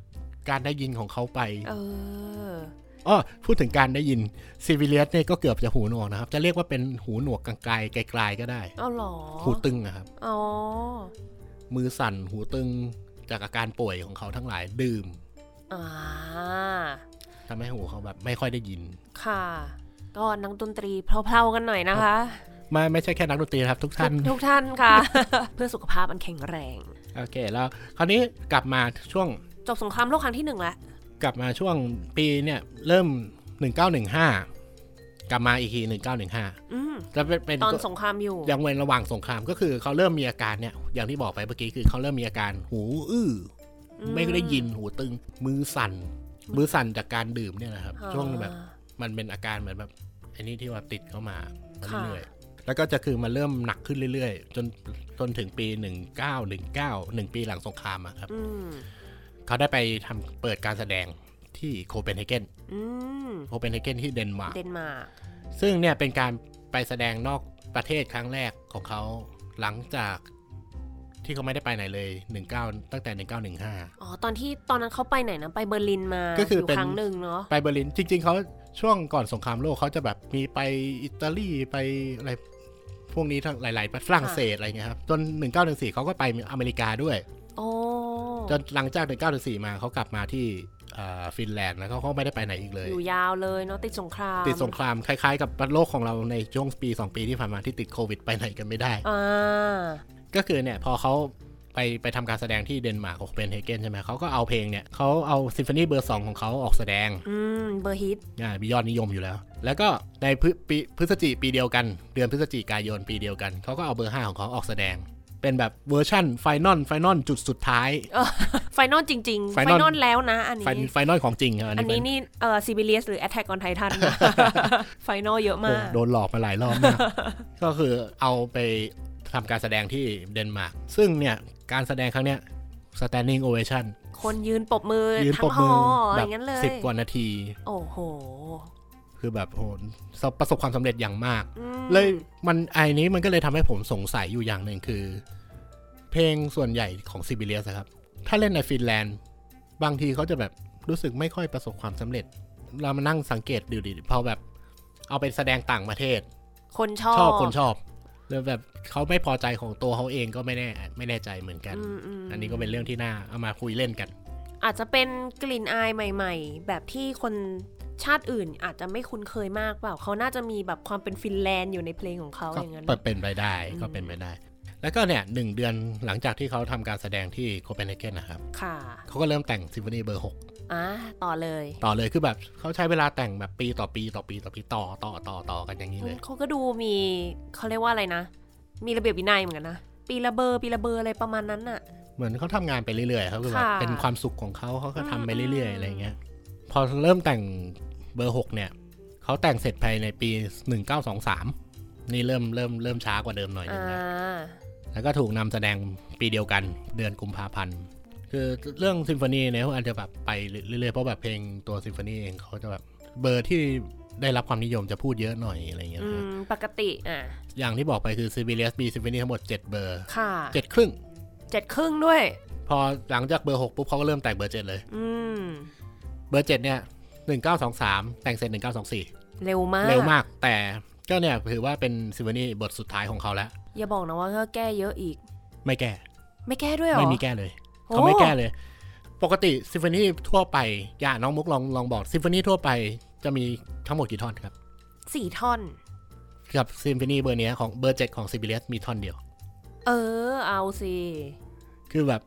การได้ยินของเขาไป เออ อ้อพูดถึงการได้ยินซิวิเลียสเนี่ยก็เกือบจะหูหนวกนะครับ จะเรียกว่าเป็นหูหนวกกลางๆไกลๆก็ได้เอาเหรอหูตึงนะครับอ๋อมือสั่นหูตึงจากอาการป่วยของเขาทั้งหลายดื่มอ่าทำให้หูเขาแบบไม่ค่อยได้ยิน ค่ะ ก็นักดนตรีเพลาๆกันหน่อยนะคะไม่ไม่ใช่แค่นักดนตรีนะครับทุกทุท่ากนทุกท่านค่ะ เพื่อสุขภาพอันแข็งแรง โอเค แล้วคราวนี้กลับมาช่วงจบสงครามโลกครั้งที่หนึ่งแล้ว กลับมาช่วงปีเนี่ย เริ่ม 1915 กลับมาอีกที1915อืมจะเป็นเป็นตอนสงครามอยู่ยังเว้นระหว่างสงครามก็คือเขาเริ่มมีอาการเนี่ย อย่างที่บอกไปเมื่อกี้คือเขาเริ่มมีอาการหูอื้ออมไม่ได้ยินหูตึง มือสั่น มือสั่นจากการดื่มเนี่ยนะครับ ช่วงแบบ มันเป็นอาการเหมือนแบบอันนี้ที่ว่าติดเข้ามาค่ะเรื่อยๆแล้วก็จะคือมันเริ่มหนักขึ้นเรื่อยๆ จนจนถึงปี 1919 1ปีหลังสงครามอะครับอืม เขาได้ไปทำเปิดการแสดงที่โคเปนเฮเกนอืมโคเปนเฮเกนที่เดนมาร์กเดนมาร์กซึ่งเนี่ยเป็นการไปแสดงนอกประเทศครั้งแรกของเขาหลังจากที่เขาไม่ได้ไปไหนเลย 19 ตั้งแต่ 1915 อ๋อ ตอนที่ตอนนั้นเขาไปไหนนะ ไปเบอร์ลินมา ก็คืออยู่เป็นครั้งหนึ่งเนาะ ไปเบอร์ลิน จริง ๆ เขาช่วงก่อนสงครามโลกเขาจะแบบมีไปอิตาลีไปอะไรพวกนี้ทั้งหลายๆประเทศฝรั่งเศสอะไรเงี้ยครับ จน 1914เขาก็ไปอเมริกาด้วยโอ้ จนหลังจาก 1914 มาเขากลับมาที่อ่าฟินแลนด์แล้วเขาก็ไม่ได้ไปไหนอีกเลย อยู่ยาวเลยเนาะติดสงคราม ติดสงครามคล้ายๆ กับโลกของเราในช่วงปี 2 ปีที่ผ่านมาที่ติดโควิดไปไหนกันไม่ได้อ่าก็คือเนี่ยพอเขาไปไปทำการแสดงที่เดนมาร์กโอเปนเฮเกนใช่ไหมเขาก็เอาเพลงเนี่ยเขาเอาซิมโฟนีเบอร์สองของเขาออกแสดง อืม เบอร์ฮิตอ่ามียอดนิยมอยู่แล้ว แล้วก็ในพฤปีพฤศจิปีเดียวกัน เดือนพฤศจิกายนปีเดียวกันเขาก็เอาเบอร์5ของเขาออกแสดง เป็นแบบเวอร์ชั่น final final จุดสุดท้าย final จริง ๆ final แล้วนะอันนี้ final ของจริงครับอันนี้นี่เอ่อซีบิเลียสหรือ Attack on Titan final เยอะโอ้มาก โดนหลอกมาหลายรอบมาก ก็คือเอาไปทำการแสดงที่เดนมาร์กซึ่งเนี่ยการแสดงครั้งเนี้ย standing ovation คนยืนปรบมือยืนทั้ปรบงหมือออะไรแบบงั้นเลยสิบกว่านาที โอ้โห คือแบบโหประสบความสำเร็จอย่างมากอืมเลยมันไอ้นี้มันก็เลยทำให้ผมสงสัยอยู่อย่างหนึ่งคือ เพลงส่วนใหญ่ของซิบิเลียสครับ ถ้าเล่นในฟินแลนด์บางทีเขาจะแบบรู้สึกไม่ค่อยประสบความสำเร็จ เรามานั่งสังเกตดูดิพอแบบ เอาไปแสดงต่างประเทศ คนชอบชอบคนชอบแล้วแบบเขาไม่พอใจของตัวเขาเองก็ไม่แน่ไม่แน่ใจเหมือนกันอืมมอันนี้ก็เป็นเรื่องที่น่าเอามาคุยเล่นกัน อาจจะเป็นกลิ่นอายใหม่ ๆ แบบที่คน ชาติอื่นอาจจะไม่คุ้นเคยมากเปล่าเขาน่าจะมีแบบความเป็นฟินแลนด์อยู่ในเพลงของเขาก็อย่างนั้นเป็นไปได้ก็เป็นไปได้ แล้วก็เนี่ยหนึ่งเดือนหลังจากที่เขาทำการแสดงที่โคเปนเฮเกนนะครับค่ะเขาก็เริ่มแต่งซิมโฟนีเบอร์หกอะต่อเลย ต่อเลยคือแบบเขาใช้เวลาแต่งแบบปีต่อปีต่อปีต่อปีต่อต่อต่อต่อกันอย่างนี้เลยเขาก็ดูมีเขาเรียกว่าอะไรนะ มีระเบียบวินัยเหมือนกันนะปีละเบอร์ปีละเบอร์อะไรประมาณนั้นน่ะเหมือนเขาทำงานไปเรื่อยๆเขาคือแบบค่ะเป็นความสุขของเขาเขาก็ทำไปเรื่อยอืมๆอะไรเงี้ย พอเริ่มแต่งเบอร์หกเนี่ยเขาแต่งเสร็จภายในปี 1923 นี่เริ่มเริ่มเริ่มช้ากว่าเดิมหน่อยนึอ่งนะาแล้วก็ถูกนำแสดงปีเดียวกันเดือนกุมภาพันธ์คือเรื่องซิมโฟนีเนี่ยเขาอาจจะแบบไปเรื่อยๆ เพราะแบบเพลงตัวซิมโฟนีเองเขาจะแบบเบอร์ที่ได้รับความนิยมจะพูดเยอะหน่อยอะไรเงี้ยอืมปกติอะนะอย่างที่บอกไปคือ Sibelius B Symphony ทั้งหมด 7 เบอร์ค่ะ7ครึ่งเจ็ดครึ่งด้วย พอหลังจากเบอร์ 6 ปุ๊บเขาก็เริ่มแต่งเบอร์ 7 เลย อืมเบอร์7เนี่ย1923แต่งเสร็จ1924เร็วมาก เร็วมาก แต่ก็เนี่ยถือว่าเป็นซิมโฟนีบทสุดท้ายของเขาแล้ว อย่าบอกนะว่าก็แก้เยอะอีก ไม่แก้ ไม่แก้ด้วยเหรอ ไม่มีแก้เลยโอ้เขาไม่แก้เลย ปกติซิมโฟนีทั่วไป อย่าน้องมุกลองลองบอกซิมโฟนีทั่วไปจะมีทั้งหมดกี่ท่อนครับสี่ท่อน กับซิมโฟนีเบอร์เนี้ยของเบอร์เจ็ดของซิบิเลียสมีท่อนเดียว เออ เอาสิ คือแบบ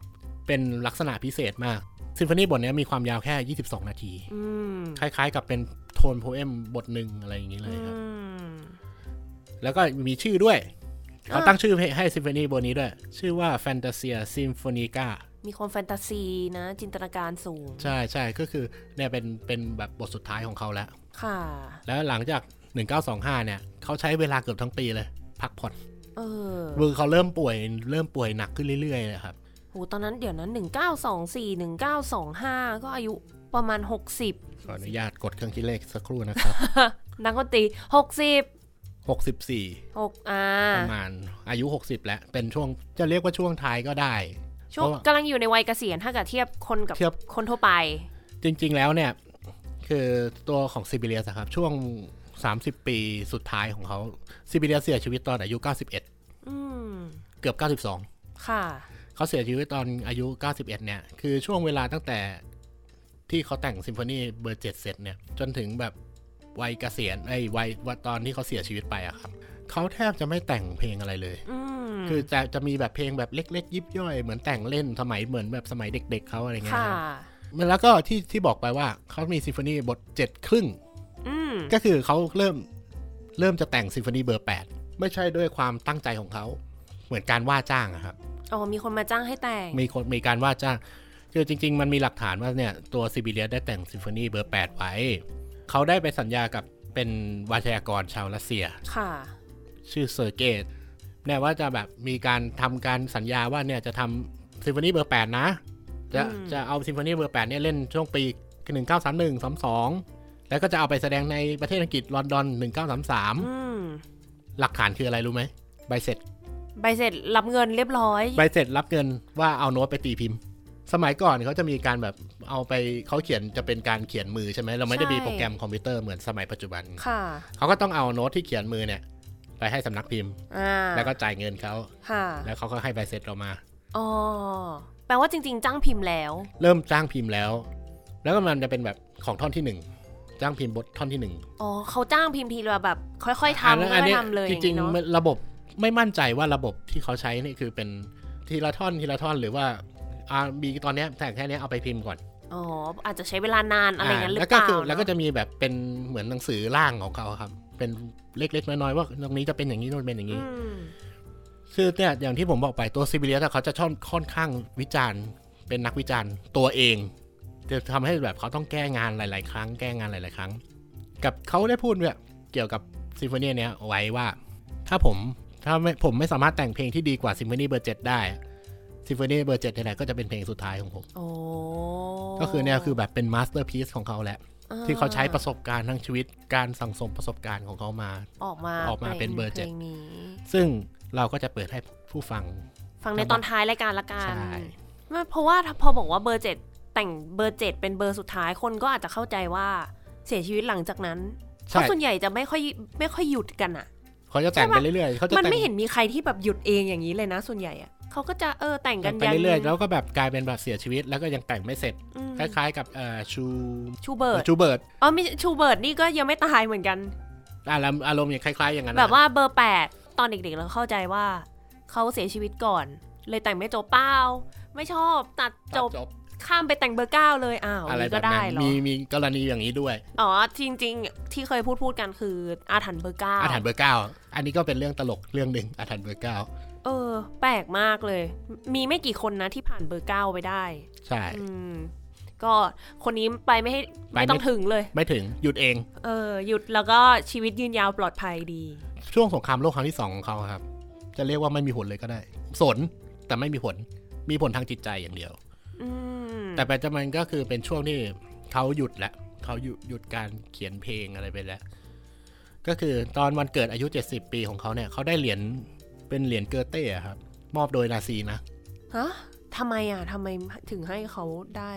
เป็นลักษณะพิเศษมาก ซิมโฟนีบทเนี้ยมีความยาวแค่ 22 นาทีอืมคล้ายๆ กับเป็น tone poem บทหนึ่งอะไรอย่างนี้เลยครับอืมแล้วก็มีชื่อด้วยเขาอ่าตั้งชื่อให้ให้ซิมโฟนีบทนี้ด้วย ชื่อว่า Fantasia Symphonica มีความแฟนตาซีนะ จินตนาการสูง ใช่ใช่ก็คือเนี่ยเป็นเป็นแบบบทสุดท้ายของเขาแล้ว ค่ะ แล้วหลังจาก 1925 เนี่ยเขาใช้เวลาเกือบทั้งปีเลย พักผ่อนเออมือเขาเริ่มป่วยเริ่มป่วยหนักขึ้นเรื่อยๆเลยครับ โหตอนนั้นเดี๋ยวนั้นหนึ่งเก้าสองสี่หนึ่งเก้าสองห้าก็อายุประมาณหกสิบขออนุญาตกดเครื่องคิดเลขสักครู่นะครับ นักดนตรีหกสิบ64หกอ่าประมาณอายุ 60 แล้ว เป็นช่วงจะเรียกว่าช่วงท้ายก็ได้ ช่วงเพราะว่ากำลังอยู่ในวัยเกษียณถ้าเกิดเทียบคนกับเทียบ คนทั่วไป จริง ๆ แล้วเนี่ย คือตัวของซิบิเลียสครับ ช่วง 30 ปีสุดท้ายของเขาซิบิเลียสเสียชีวิตตอนอายุ 91 อืม เกือบ 92 ค่ะ เขาเสียชีวิตตอนอายุ 91 เนี่ย คือช่วงเวลาตั้งแต่ที่เขาแต่งซิมโฟนีเบอร์เจ็ดเสร็จเนี่ย จนถึงแบบวัยเกษียณเอ้ยวัยวัยตอนที่เขาเสียชีวิตไปอะครับ เขาแทบจะไม่แต่งเพลงอะไรเลยอืมคือจะจะมีแบบเพลงแบบเล็ก ๆ ยิบย่อย เหมือนแต่งเล่นสมัยเหมือนแบบสมัยเด็ก ๆเขาอะไรเงี้ยค่ะครับแล้วก็ที่ที่บอกไปว่าเขามีซิมโฟนีบทเจ็ดครึ่งอืมก็คือเขาเริ่มเริ่มจะแต่งซิมโฟนีเบอร์แปดไม่ใช่ด้วยความตั้งใจของเขา เหมือนการว่าจ้างอะครับ อ๋อมีคนมาจ้างให้แต่ง มีคนมีการว่าจ้างคือจริง ๆ มันมีหลักฐานว่าเนี่ยตัวซิบิเลียสได้แต่งซิมโฟนีเบอร์ 8 ไว้ เขาได้ไปสัญญากับเป็นวาทยากรชาวรัสเซีย ค่ะ ชื่อเซอร์เกเนี่ยว่าจะแบบมีการทำการสัญญาว่าเนี่ยจะทำซิมโฟนีเบอร์ 8 นะ จะอืมจะเอาซิมโฟนีเบอร์ 8 เนี่ยเล่นช่วงปี 1931 32 แล้วก็จะเอาไปแสดงในประเทศอังกฤษลอนดอน 1933อืมหลักฐานคืออะไรรู้ไหมใบเสร็จ ใบเสร็จรับเงินเรียบร้อย ใบเสร็จรับเงินว่าเอาโน้ตไปตีพิมพ์ สมัยก่อนเขาจะมีการแบบเอาไปเขาเขียนจะเป็นการเขียนมือใช่ไหมเราไม่ได้มีใช่โปรแกรมคอมพิวเตอร์เหมือนสมัยปัจจุบันค่ะเขาก็ต้องเอาโน้ตที่เขียนมือเนี่ย ไปให้สำนักพิมพ์อ่าแล้วก็จ่ายเงินเขาค่ะแล้วเขาก็ให้ใบเสร็จเรามาอ๋อแปลว่าจริง ๆ จ้างพิมพ์แล้ว เริ่มจ้างพิมพ์แล้ว แล้วก็มันจะเป็นแบบของท่อนที่หนึ่งจ้างพิมพ์บทท่อนที่หนึ่งอ๋อเขาจ้างพิมพ์ทีละแบบ ค่อยๆอันทำนั้นค่อันอยเนี้ยๆทำเลยจอย่างริงนี้เนาะๆมันระบบ ไม่มั่นใจว่าระบบที่เขาใช้นี่คือเป็นทีละท่อนทีละท่อนหรือว่าอ่ามีตอนเนี้ยแต่งแค่เนี้ยเอาไปพิมพ์ก่อนอ๋ออาจจะใช้เวลานานอะไรอย่างนั้นหรือแล้วเปก็ล่าคือแล้วก็เนอะจะมีแบบเป็นเหมือนหนังสือร่างของเขาครับ เป็นเล็กๆน้อยๆว่าตรงนี้จะเป็นอย่างนี้ตรงนี้เป็นอย่างนี้อืมคือเนี่ยอย่างที่ผมบอกไปตัวซิบิเลียสเขาจะชอบค่อนข้างวิจารณ์ เป็นนักวิจารณ์ตัวเองจะทำให้แบบเขาต้องแก้งานหลาย ๆ ครั้ง แก้งานหลาย ๆ ครั้ง กับเขาได้พูดเนี่ยเกี่ยวกับซิมโฟนีเนี้ยไว้ว่า ถ้าผม ถ้าไม่ผมไม่สามารถแต่งเพลงที่ดีกว่าซิมโฟนีเบอร์เจ็ดได้ซิมโฟนีเบอร์เจ็ดนี่แหละก็จะเป็นเพลงสุดท้ายของผมโอ้ก็คือเนี่ยคือแบบเป็นมาสเตอร์พี e ของเขาแหละ ที่เขาใช้ประสบการณ์ทั้งชีวิตการสั่งสมประสบการณ์ของเขามา ออกมาออกมาเป็นเบอร์เจ็ดเพลงนี้ซึ่งเราก็จะเปิดให้ผู้ฟัง ฟังในตอนท้ายรายการละกันใช่ไม่เพราะว่าถ้าพอบอกว่าเบอร์เจ็ดแต่งเบอร์เจ็ดเป็นเบอร์สุดท้ายคนก็อาจจะเข้าใจว่าเสียชีวิตหลังจากนั้นเพใช่ราะส่วนใหญ่จะไม่ค่อยไม่ค่อยหยุดกันอะ เขาจะแต่งไปเรื่อยๆเขาจะมันแต่งไม่เห็นมีใครที่แบบหยุดเองอย่างนี้เลยนะ ส่วนใหญ่อะเขาก็จะเออแต่งกัแต่นงไปยันเรื่อยๆแล้วก็แบบกลายเป็นแบบเสียชีวิตแล้วก็ยังแต่งไม่เสร็จอืมคล้ายๆ กับเอ่อชูชูเบิร์ตชูเบิร์ตอ๋อมีชูเบิร์ตนี่ก็ยังไม่ตายเหมือนกันอารมณ์อารมณ์อย่างคล้ายๆอย่างนั้นแบบว่าเบอร์แปดตอนเด็กๆเราเข้าใจว่าเขาเสียชีวิตก่อน เลยแต่งไม่จบเป้าไม่ชอบตัดจจบบจบ ข้ามไปแต่งเบอร์เก้าเลยอ้าวอะไรนี่แบบก็ได้นั้นเหรอมีมีกรณีอย่างนี้ด้วย อ๋อจริง ๆ ที่เคยพูดพูดกันคืออาถรรพ์เบอร์เก้าอาถรรพ์เบอร์เก้าอันนี้ก็เป็นเรื่องตลกเรื่องหนึ่งอาถรรพ์เบอร์เก้าเออ แปลกมากเลย มีไม่กี่คนนะที่ผ่านเบอร์เก้าไปได้ ใช่อืมก็คนนี้ไปไม่ให้ไปไม่ไม่ต้องถึงเลย ไม่ถึงหยุดเอง เออ หยุดแล้วก็ชีวิตยืนยาวปลอดภัยดี ช่วงสงครามโลกครั้งที่สองของเขาครับ จะเรียกว่าไม่มีผลเลยก็ได้ สนแต่ไม่มีผล มีผลทางจิตใจอย่างเดียว อืม แต่ปัจจุบันก็คือเป็นช่วงที่เขาหยุดแล้วเขาหยุดหยุดการเขียนเพลงอะไรไปแล้ว ก็คือตอนวันเกิดอายุ 70 ปีของเขาเนี่ยเขาได้เหรียญเป็นเหรียญเกอเต้อะครับ มอบโดยนาซีนะฮะทำไมอะทำไมถึงให้เขาได้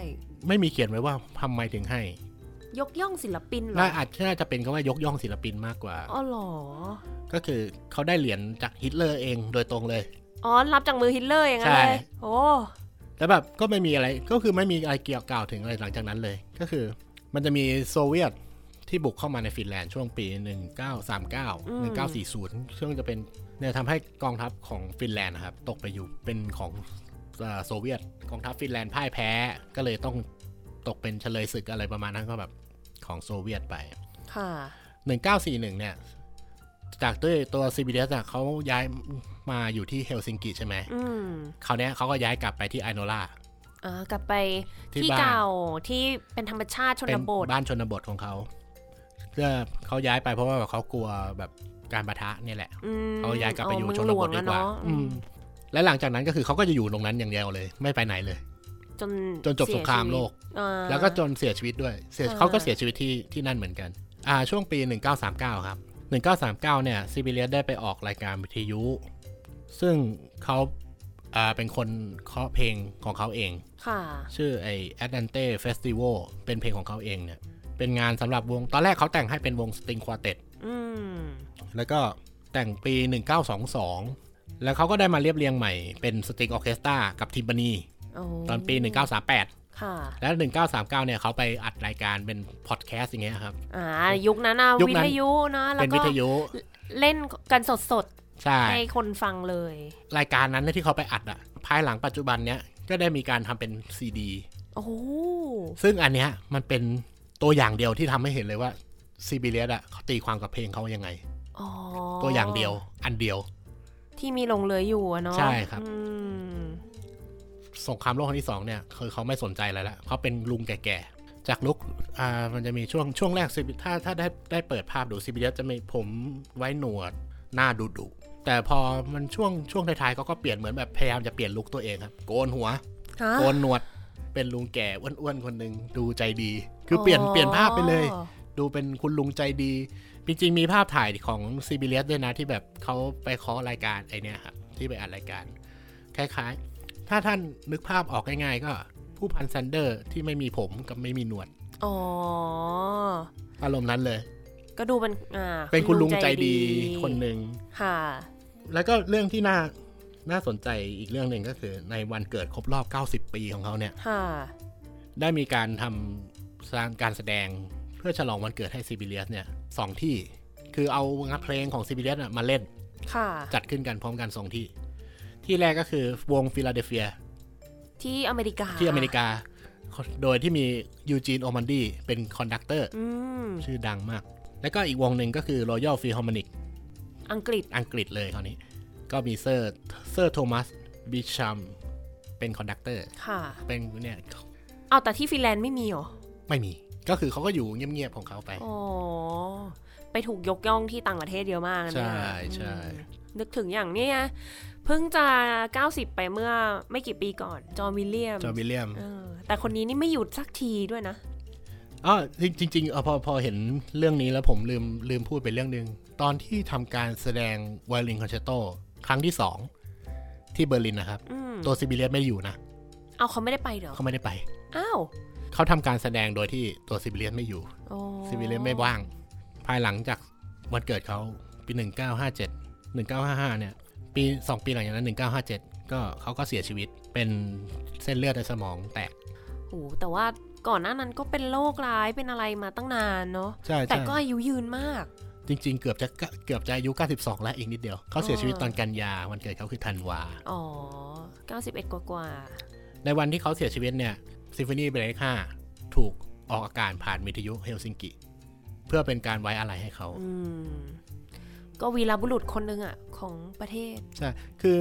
ไม่มีเขียนไว้ว่าทำไมถึงให้ ยกย่องศิลปินเหรอน่าอาจน่าจะเป็นคำว่ายกย่องศิลปินมากกว่าอ๋อเหรอ ก็คือเขาได้เหรียญจากฮิตเลอร์เองโดยตรงเลยอ๋อรับจากมือฮิตเลอร์อย่างนั้นใช่เลยโอ้ แล้วแบบก็ไม่มีอะไรก็คือไม่มีอะไรเกี่ยวกล่าวถึงอะไรหลังจากนั้นเลย ก็คือ มันจะมีโซเวียตที่บุกเข้ามาในฟินแลนด์ช่วงปี 1939 1940 ซึ่งจะเป็นเนี่ยทำให้กองทัพของฟินแลนด์นะครับ ตกไปอยู่เป็นของเอ่อโซเวียตกองทัพฟินแลนด์พ่ายแพ้ก็เลยต้องตกเป็นเฉลยศึกอะไรประมาณนั้นก็แบบของโซเวียตไป ค่ะ 1941 เนี่ย จากด้วยตัวซีบีเอะเขาย้ายมาอยู่ที่เฮลซิงกิใช่ไหมอืมคราวเนี้ยเขาก็ย้ายกลับไปที่ไอโนลาอ่ากลับไปที่ที่บ้านเก่าที่เป็นธรรมชาติชเป็นนบทบ้านชนบทของเขาเพื่อเขาย้ายไปเพราะว่าแบบเขากลัวแบบการประทะเนี่ยแหละอืมเขาย้ายกลับไปอยู่เมืงชนหลบวทงดีอะกว่าเนาะอืมและหลังจากนั้นก็คือเขาก็จะอยู่ตรงนั้นอย่างเดียวเลย ไม่ไปไหนเลย จนจนจบสงครามโลกอ่าแล้วก็จนเสียชีวิตด้วยเสียอ่าเขาก็เสียชีวิตที่ที่นั่นเหมือนกัน อ่า ช่วงปี 1939 ครับ 1939 เนี่ยซิบิเลียสได้ไปออกรายการวิทยุ ซึ่งเขาอ่าเป็นคนเคาะเพลงของเขาเองค่ะชื่อไอ้ Atlante Festival เป็นเพลงของเขาเองเนี่ย เป็นงานสำหรับวง ตอนแรกเขาแต่งให้เป็นวงสตริงคว r เต็ t อืมแล้วก็แต่งปี 1922 แล้วเขาก็ได้มาเรียบเรียงใหม่เป็นสตริงออเคสตรากับทิมบานีโอ้ตอนปี 1938ค่ะ แล้ว 1939 เนี่ยเขาไปอัดรายการเป็นพอดแคสต์อย่างเงี้ยครับ อ่า ยุคนั้นนะยุควินั้นทยุนะแล้วเป็นก็วิทยุเล่นกันสดใช่ๆให้คนฟังเลย รายการนั้นที่เขาไปอัดอะภายหลังปัจจุบันเนี้ยก็ได้มีการทำเป็นซีดีโอ้โหซึ่งอันเนี้ยมันเป็นตัวอย่างเดียวที่ทำให้เห็นเลยว่าซีบีเลียสอะเขาตีความกับเพลงเขายังไงอ๋อตัวอย่างเดียว อันเดียว ที่มีหลงเหลืออยู่อะเนาะใช่ครับอืม สงครามโลกครั้งที่สองเนี่ยคือเขาไม่สนใจอะไรแล้วเขาเป็นลุงแก่ๆจากลุกอ่ามันจะมีช่วงช่วงแรก CB ถ้าถ้าได้ได้เปิดภาพดูซีบีเลียสจะมีผมไว้หนวดหน้าดุดุๆแต่พอมันช่วงช่วงท้ายๆเขาก็เปลี่ยนเหมือนแบบพยายามจะเปลี่ยนลุคตัวเองครับโกนหัวฮะโกนหนวดเป็นลุงแก่อ้วนๆคนหนึ่งดูใจดี คือเปลี่ยนเปลี่ยนภาพไปเลยอ๋อดูเป็นคุณลุงใจดี จริงๆมีภาพถ่ายของซีบีเลียสด้วยนะที่แบบเขาไปเคาะรายการไอเนี้ยครับที่ไปอัดรายการ คล้ายๆ ถ้าท่านนึกภาพออกง่ายๆก็ ผู้พันแซนเดอร์ที่ไม่มีผมกับไม่มีหนวด อ๋อ อารมณ์นั้นเลย ก็ดูเป็นอ่าเป็นคุณลุงใจดีคนหนึ่งค่ะ แล้วก็เรื่องที่น่าน่าสนใจอีกเรื่องหนึ่งก็คือในวันเกิดครบรอบ 90 ปีของเขาเนี่ยค่ะได้มีการทำสร้างการแสดงเพื่อฉลองวันเกิดให้ซิบิเลียสเนี่ยสองที่ คือเอางานเพลงของซิบิเลียสมาเล่นค่ะจัดขึ้นกันพร้อมกันสองที่ ที่แรกก็คือวงฟิลาเดลเฟีย ที่อเมริกาที่อเมริกา โดยที่มียูจีนออร์มันดีเป็น conductor อืมชื่อดังมาก แล้วก็อีกวงหนึ่งก็คือ Royal Philharmonic อังกฤษอังกฤษเลยคราวนี้ ก็มีเซอร์เซอร์โทมัสบีแชมเป็น conductor ค่ะเป็นเนี่ยเอาแต่ที่ฟินแลนด์ไม่มีเหรอ ไม่มีก็คือเขาก็อยู่เงียบๆของเขาไปอ๋อไปถูกยกย่องที่ต่างประเทศเยอะมากนะใช่เนี่ยใช่อืมนึกถึงอย่างเนี้ย เพิ่งจะ 90 ไปเมื่อไม่กี่ปีก่อน จอห์นวิลเลียม จอห์นวิลเลียมเออแต่คนนี้นี่ไม่หยุดสักทีด้วยนะอ๋อจริงๆเออพอพอเห็นเรื่องนี้แล้วผมลืมลืมพูดไปเรื่องหนึ่งตอนที่ทำการแสดงไวโอลินคอนแชร์โตครั้งที่สองที่เบอร์ลินนะครับอืมตัวซิบิเลียสไม่ได้อยู่นะ เอาเขาไม่ได้ไปเหรอเขาไม่ได้ไปอ้าวเขาทำการแสดงโดยที่ตัวซิบิเลียสไม่อยู่โอ้ซิบิเลียสไม่ว่าง ภายหลังจากวันเกิดเขาปี 1957 1955 เนี่ย ปี 2 ปีหลังจากนั้น 1957 ก็เขาก็เสียชีวิตเป็นเส้นเลือดในสมองแตกโหแต่ว่าก่อนหน้านั้นก็เป็นโรคร้ายเป็นอะไรมาตั้งนานเนาะใช่แต่ใช่ก็อายุยืนมาก จริง ๆ เกือบจะเกือบจะอายุ 92 แล้วอีกนิดเดียวเขาเสียชีวิตตอนกันยาวันเกิดเขาคือธันวาอ๋อ 91 กว่ากว่าในวันที่เขาเสียชีวิตเนี่ยซิมโฟนีเบรก5ถูกออกอากาศผ่านวิทยุเฮลซิงกิ เพื่อเป็นการไว้อะไรให้เขาอืม ก็วีรบุรุษคนหนึ่งอะของประเทศ ใช่ คือ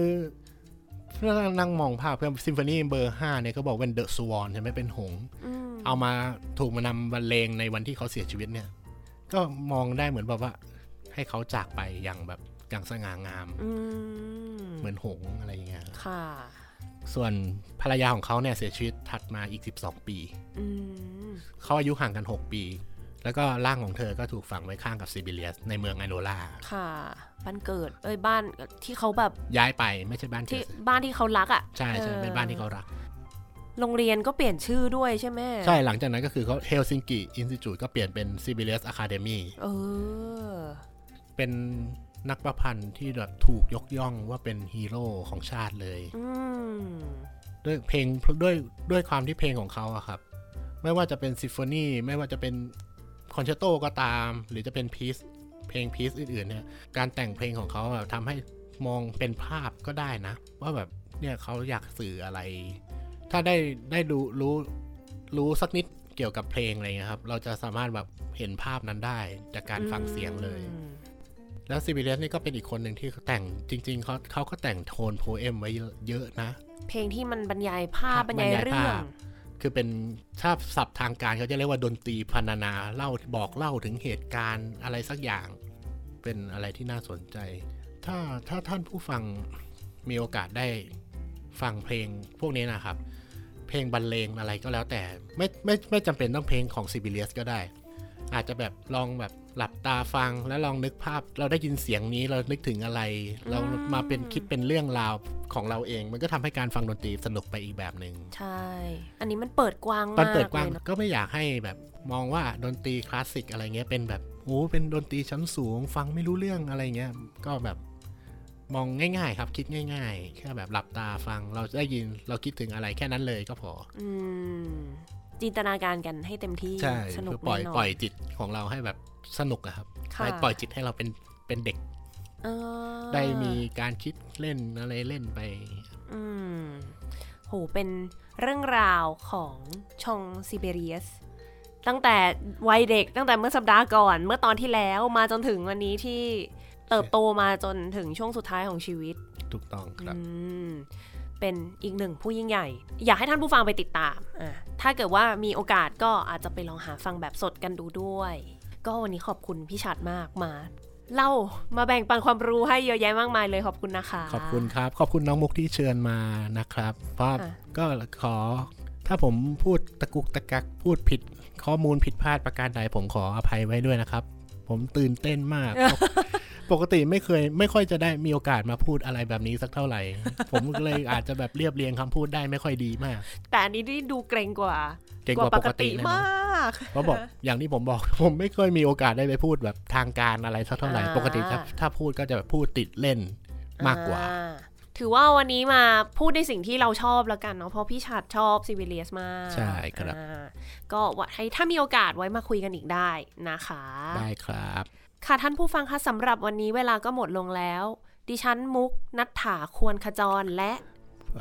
เพื่อนั่งมองภาพเพื่อซิมโฟนีเบอร์5เนี่ยก็บอกเป็นเดอะสวอนใช่ไหมเป็นหงส์อืมเอามาถูกมานำบรรเลงในวันที่เขาเสียชีวิตเนี่ย ก็มองได้เหมือนแบบว่า ให้เขาจากไปอย่างแบบอย่างสง่างามอืมเหมือนหงส์อะไรอย่างเงี้ยค่ะ ส่วนภรรยาของเขาเนี่ยเสียชีวิตถัดมาอีก 12 ปีอืมเขาอายุห่างกัน 6 ปี แล้วก็ร่างของเธอก็ถูกฝังไว้ข้างกับซิบิเลียสในเมืองไอโนลาค่ะ บ้านเกิด เอ้ยบ้านที่เขาแบบย้ายไปไม่ใช่บ้านที่เกิดบ้านที่เขารักอะใช่ใช่ออเป็นบ้านที่เขารัก โรงเรียนก็เปลี่ยนชื่อด้วยใช่ไหมใช่หลังจากนั้นก็คือเขา Helsinki Institute ก็เปลี่ยนเป็น Sibelius Academy เออเป็นนักประพันธ์ที่แบบถูกยกย่องว่าเป็นฮีโร่ของชาติเลยอืมด้วยเพลงด้วยด้วยความที่เพลงของเขาอะครับ ไม่ว่าจะเป็นซิมโฟนีไม่ว่าจะเป็นค อนแชตโตก็ตาม หรือจะเป็นพีซเพลงพีซอื่นๆเนี่ยการแต่งเพลงของเขาแบบทำให้มองเป็นภาพก็ได้นะ ว่าแบบเนี่ยเขาอยากสื่ออะไร ถ้าได้ได้ดูรู้รู้สักนิดเกี่ยวกับเพลงอะไรเงี้ยครับ เราจะสามารถแบบเห็นภาพนั้นได้จากการฟังเสียงเลยอืมแล้วซิบิเลียสนี่ก็เป็นอีกคนหนึ่งที่เขาแต่งจริง ๆเขาเขาก็แต่งโทนโพเอมไว้เยอะเยอะนะ เพลงที่มันบรรยายภาพครับบรรยายบรรยายเรื่องภาพ คือเป็นถ้าศัพท์ทางการเขาจะเรียกว่าดนตรีพรรณนาเล่าบอกเล่าถึงเหตุการณ์อะไรสักอย่าง เป็นอะไรที่น่าสนใจ ถ้าถ้าท่านผู้ฟังมีโอกาสได้ฟังเพลงพวกนี้นะครับ เพลงบรรเลงอะไรก็แล้วแต่ไม่ไม่ไม่จำเป็นต้องเพลงของซิบิเลียสก็ได้ อาจจะแบบลองแบบ หลับตาฟังแล้วลองนึกภาพ เราได้ยินเสียงนี้เรานึกถึงอะไร เรามาเป็นคิดเป็นเรื่องราวของเราเอง มันก็ทำให้การฟังดนตรีสนุกไปอีกแบบหนึ่งใช่ อันนี้มันเปิดกว้างตอนมากเปิดกว้างเลยเนอะก็ไม่อยากให้แบบมองว่าดนตรีคลาสสิกอะไรเงี้ยเป็นแบบโอ้เป็นดนตรีชั้นสูง ฟังไม่รู้เรื่องอะไรเงี้ยก็แบบมองง่ายๆ ครับคิดง่าย ๆ แค่แบบหลับตาฟังเราได้ยินเราคิดถึงอะไรแค่นั้นเลยก็พอ อืม จินตนาการกันให้เต็มที่ใช่สนุกคือปล่อยแน่นอนปล่อยจิตของเราให้แบบสนุกอะครับค่ะให้ปล่อยจิตให้เราเป็นเป็นเด็กเออได้มีการคิดเล่นอะไรเล่นไป อืมโหเป็นเรื่องราวของชองซิเบเรียสตั้งแต่วัยเด็กตั้งแต่เมื่อสัปดาห์ก่อน เมื่อตอนที่แล้วมาจนถึงวันนี้ที่เติบโตมาจนถึงช่วงสุดท้ายของชีวิต ถูกต้องครับอืม เป็นอีกหนึ่งผู้ยิ่งใหญ่ อยากให้ท่านผู้ฟังไปติดตามอะถ้าเกิดว่ามีโอกาสก็อาจจะไปลองหาฟังแบบสดกันดูด้วย ก็วันนี้ขอบคุณพี่ชัดมากมาเล่ามาแบ่งปันความรู้ให้เยอะแยะมากมายเลยขอบคุณนะคะ ขอบคุณครับ ขอบคุณน้องมุกที่เชิญมานะครับ เพราะค่ะก็ขอ ถ้าผมพูดตะกุกตะกักพูดผิดข้อมูลผิดพลาดประการใดผมขออภัยไว้ด้วยนะครับ ผมตื่นเต้นมาก ปกติไม่เคย ไม่ค่อยจะได้มีโอกาสมาพูดอะไรแบบนี้สักเท่าไหร่ ผมก็เลยอาจจะแบบเรียบเรียงคำพูดได้ไม่ค่อยดีมาก แต่อันนี้นี่ดูเกรงกว่าเก่งกว่าปกติแน่นมอนากเพราะบอกอย่างที่ผมบอกผมไม่เคยมีโอกาสได้ไปพูดแบบทางการอะไรสักเท่าไหร่อ่าปกติถ้าถ้าพูดก็จะแบบพูดติดเล่นมากกว่าอ่ถือว่าวันนี้มาพูดในสิ่งที่เราชอบแล้วกันเนาะเพราะพี่ชัดชอบซิวิเลียสมาก ใช่ครับอ่าก็ว่าให้ถ้ามีโอกาสไว้มาคุยกันอีกได้นะคะ ได้ครับ ค่ะท่านผู้ฟังคะสำหรับวันนี้เวลาก็หมดลงแล้ว ดิฉันมุกนัทถาควรขจรและ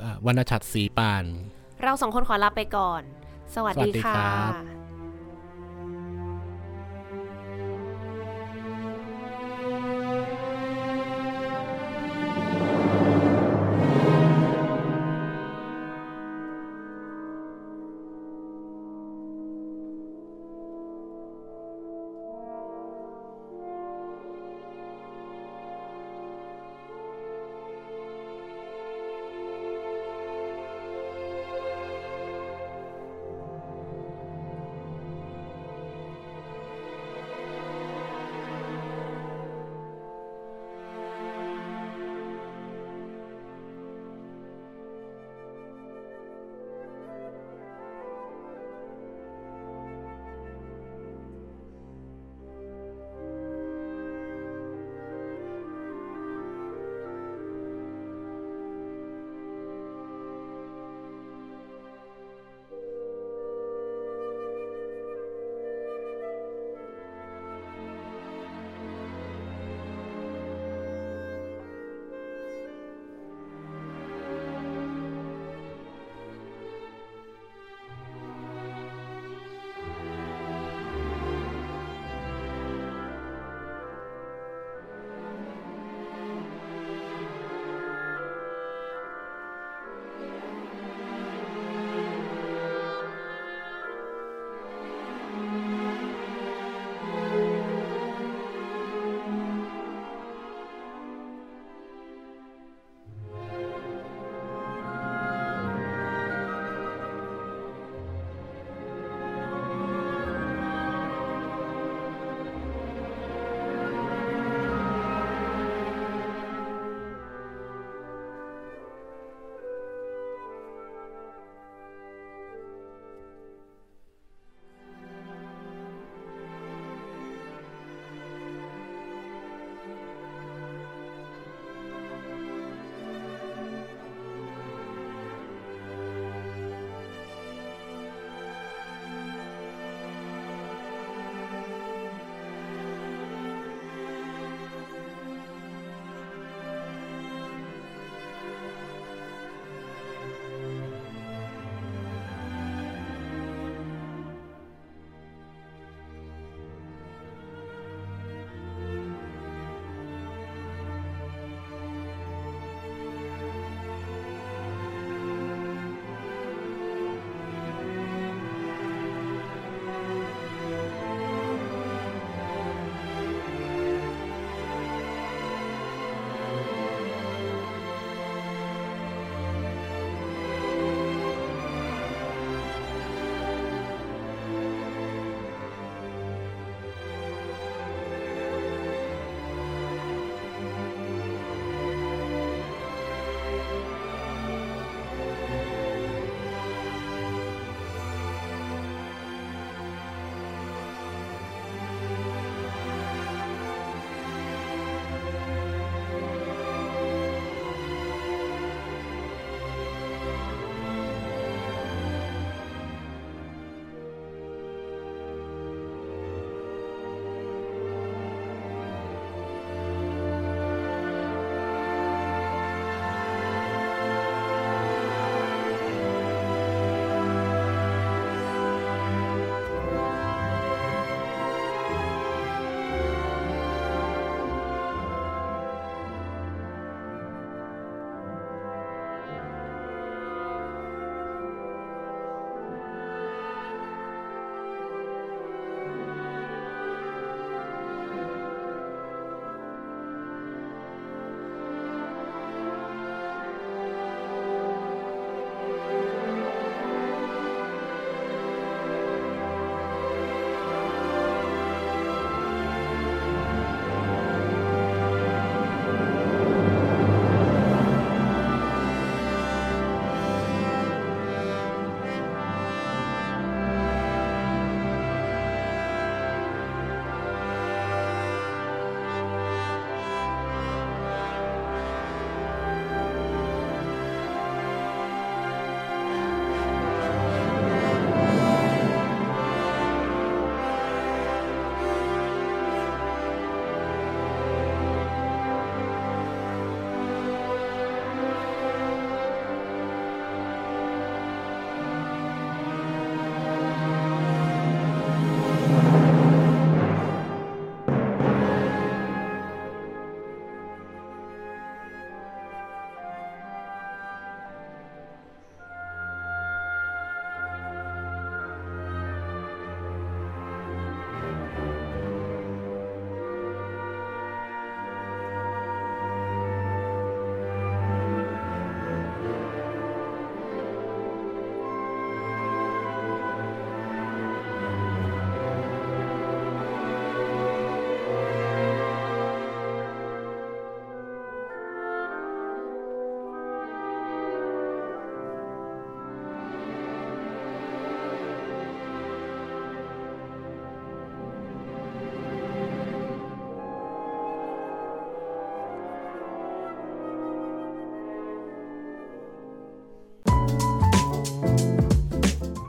อ่าวรรณชัดสีปาน เราสองคนขอลาไปก่อน สวัสดีสวัสดีค่ะ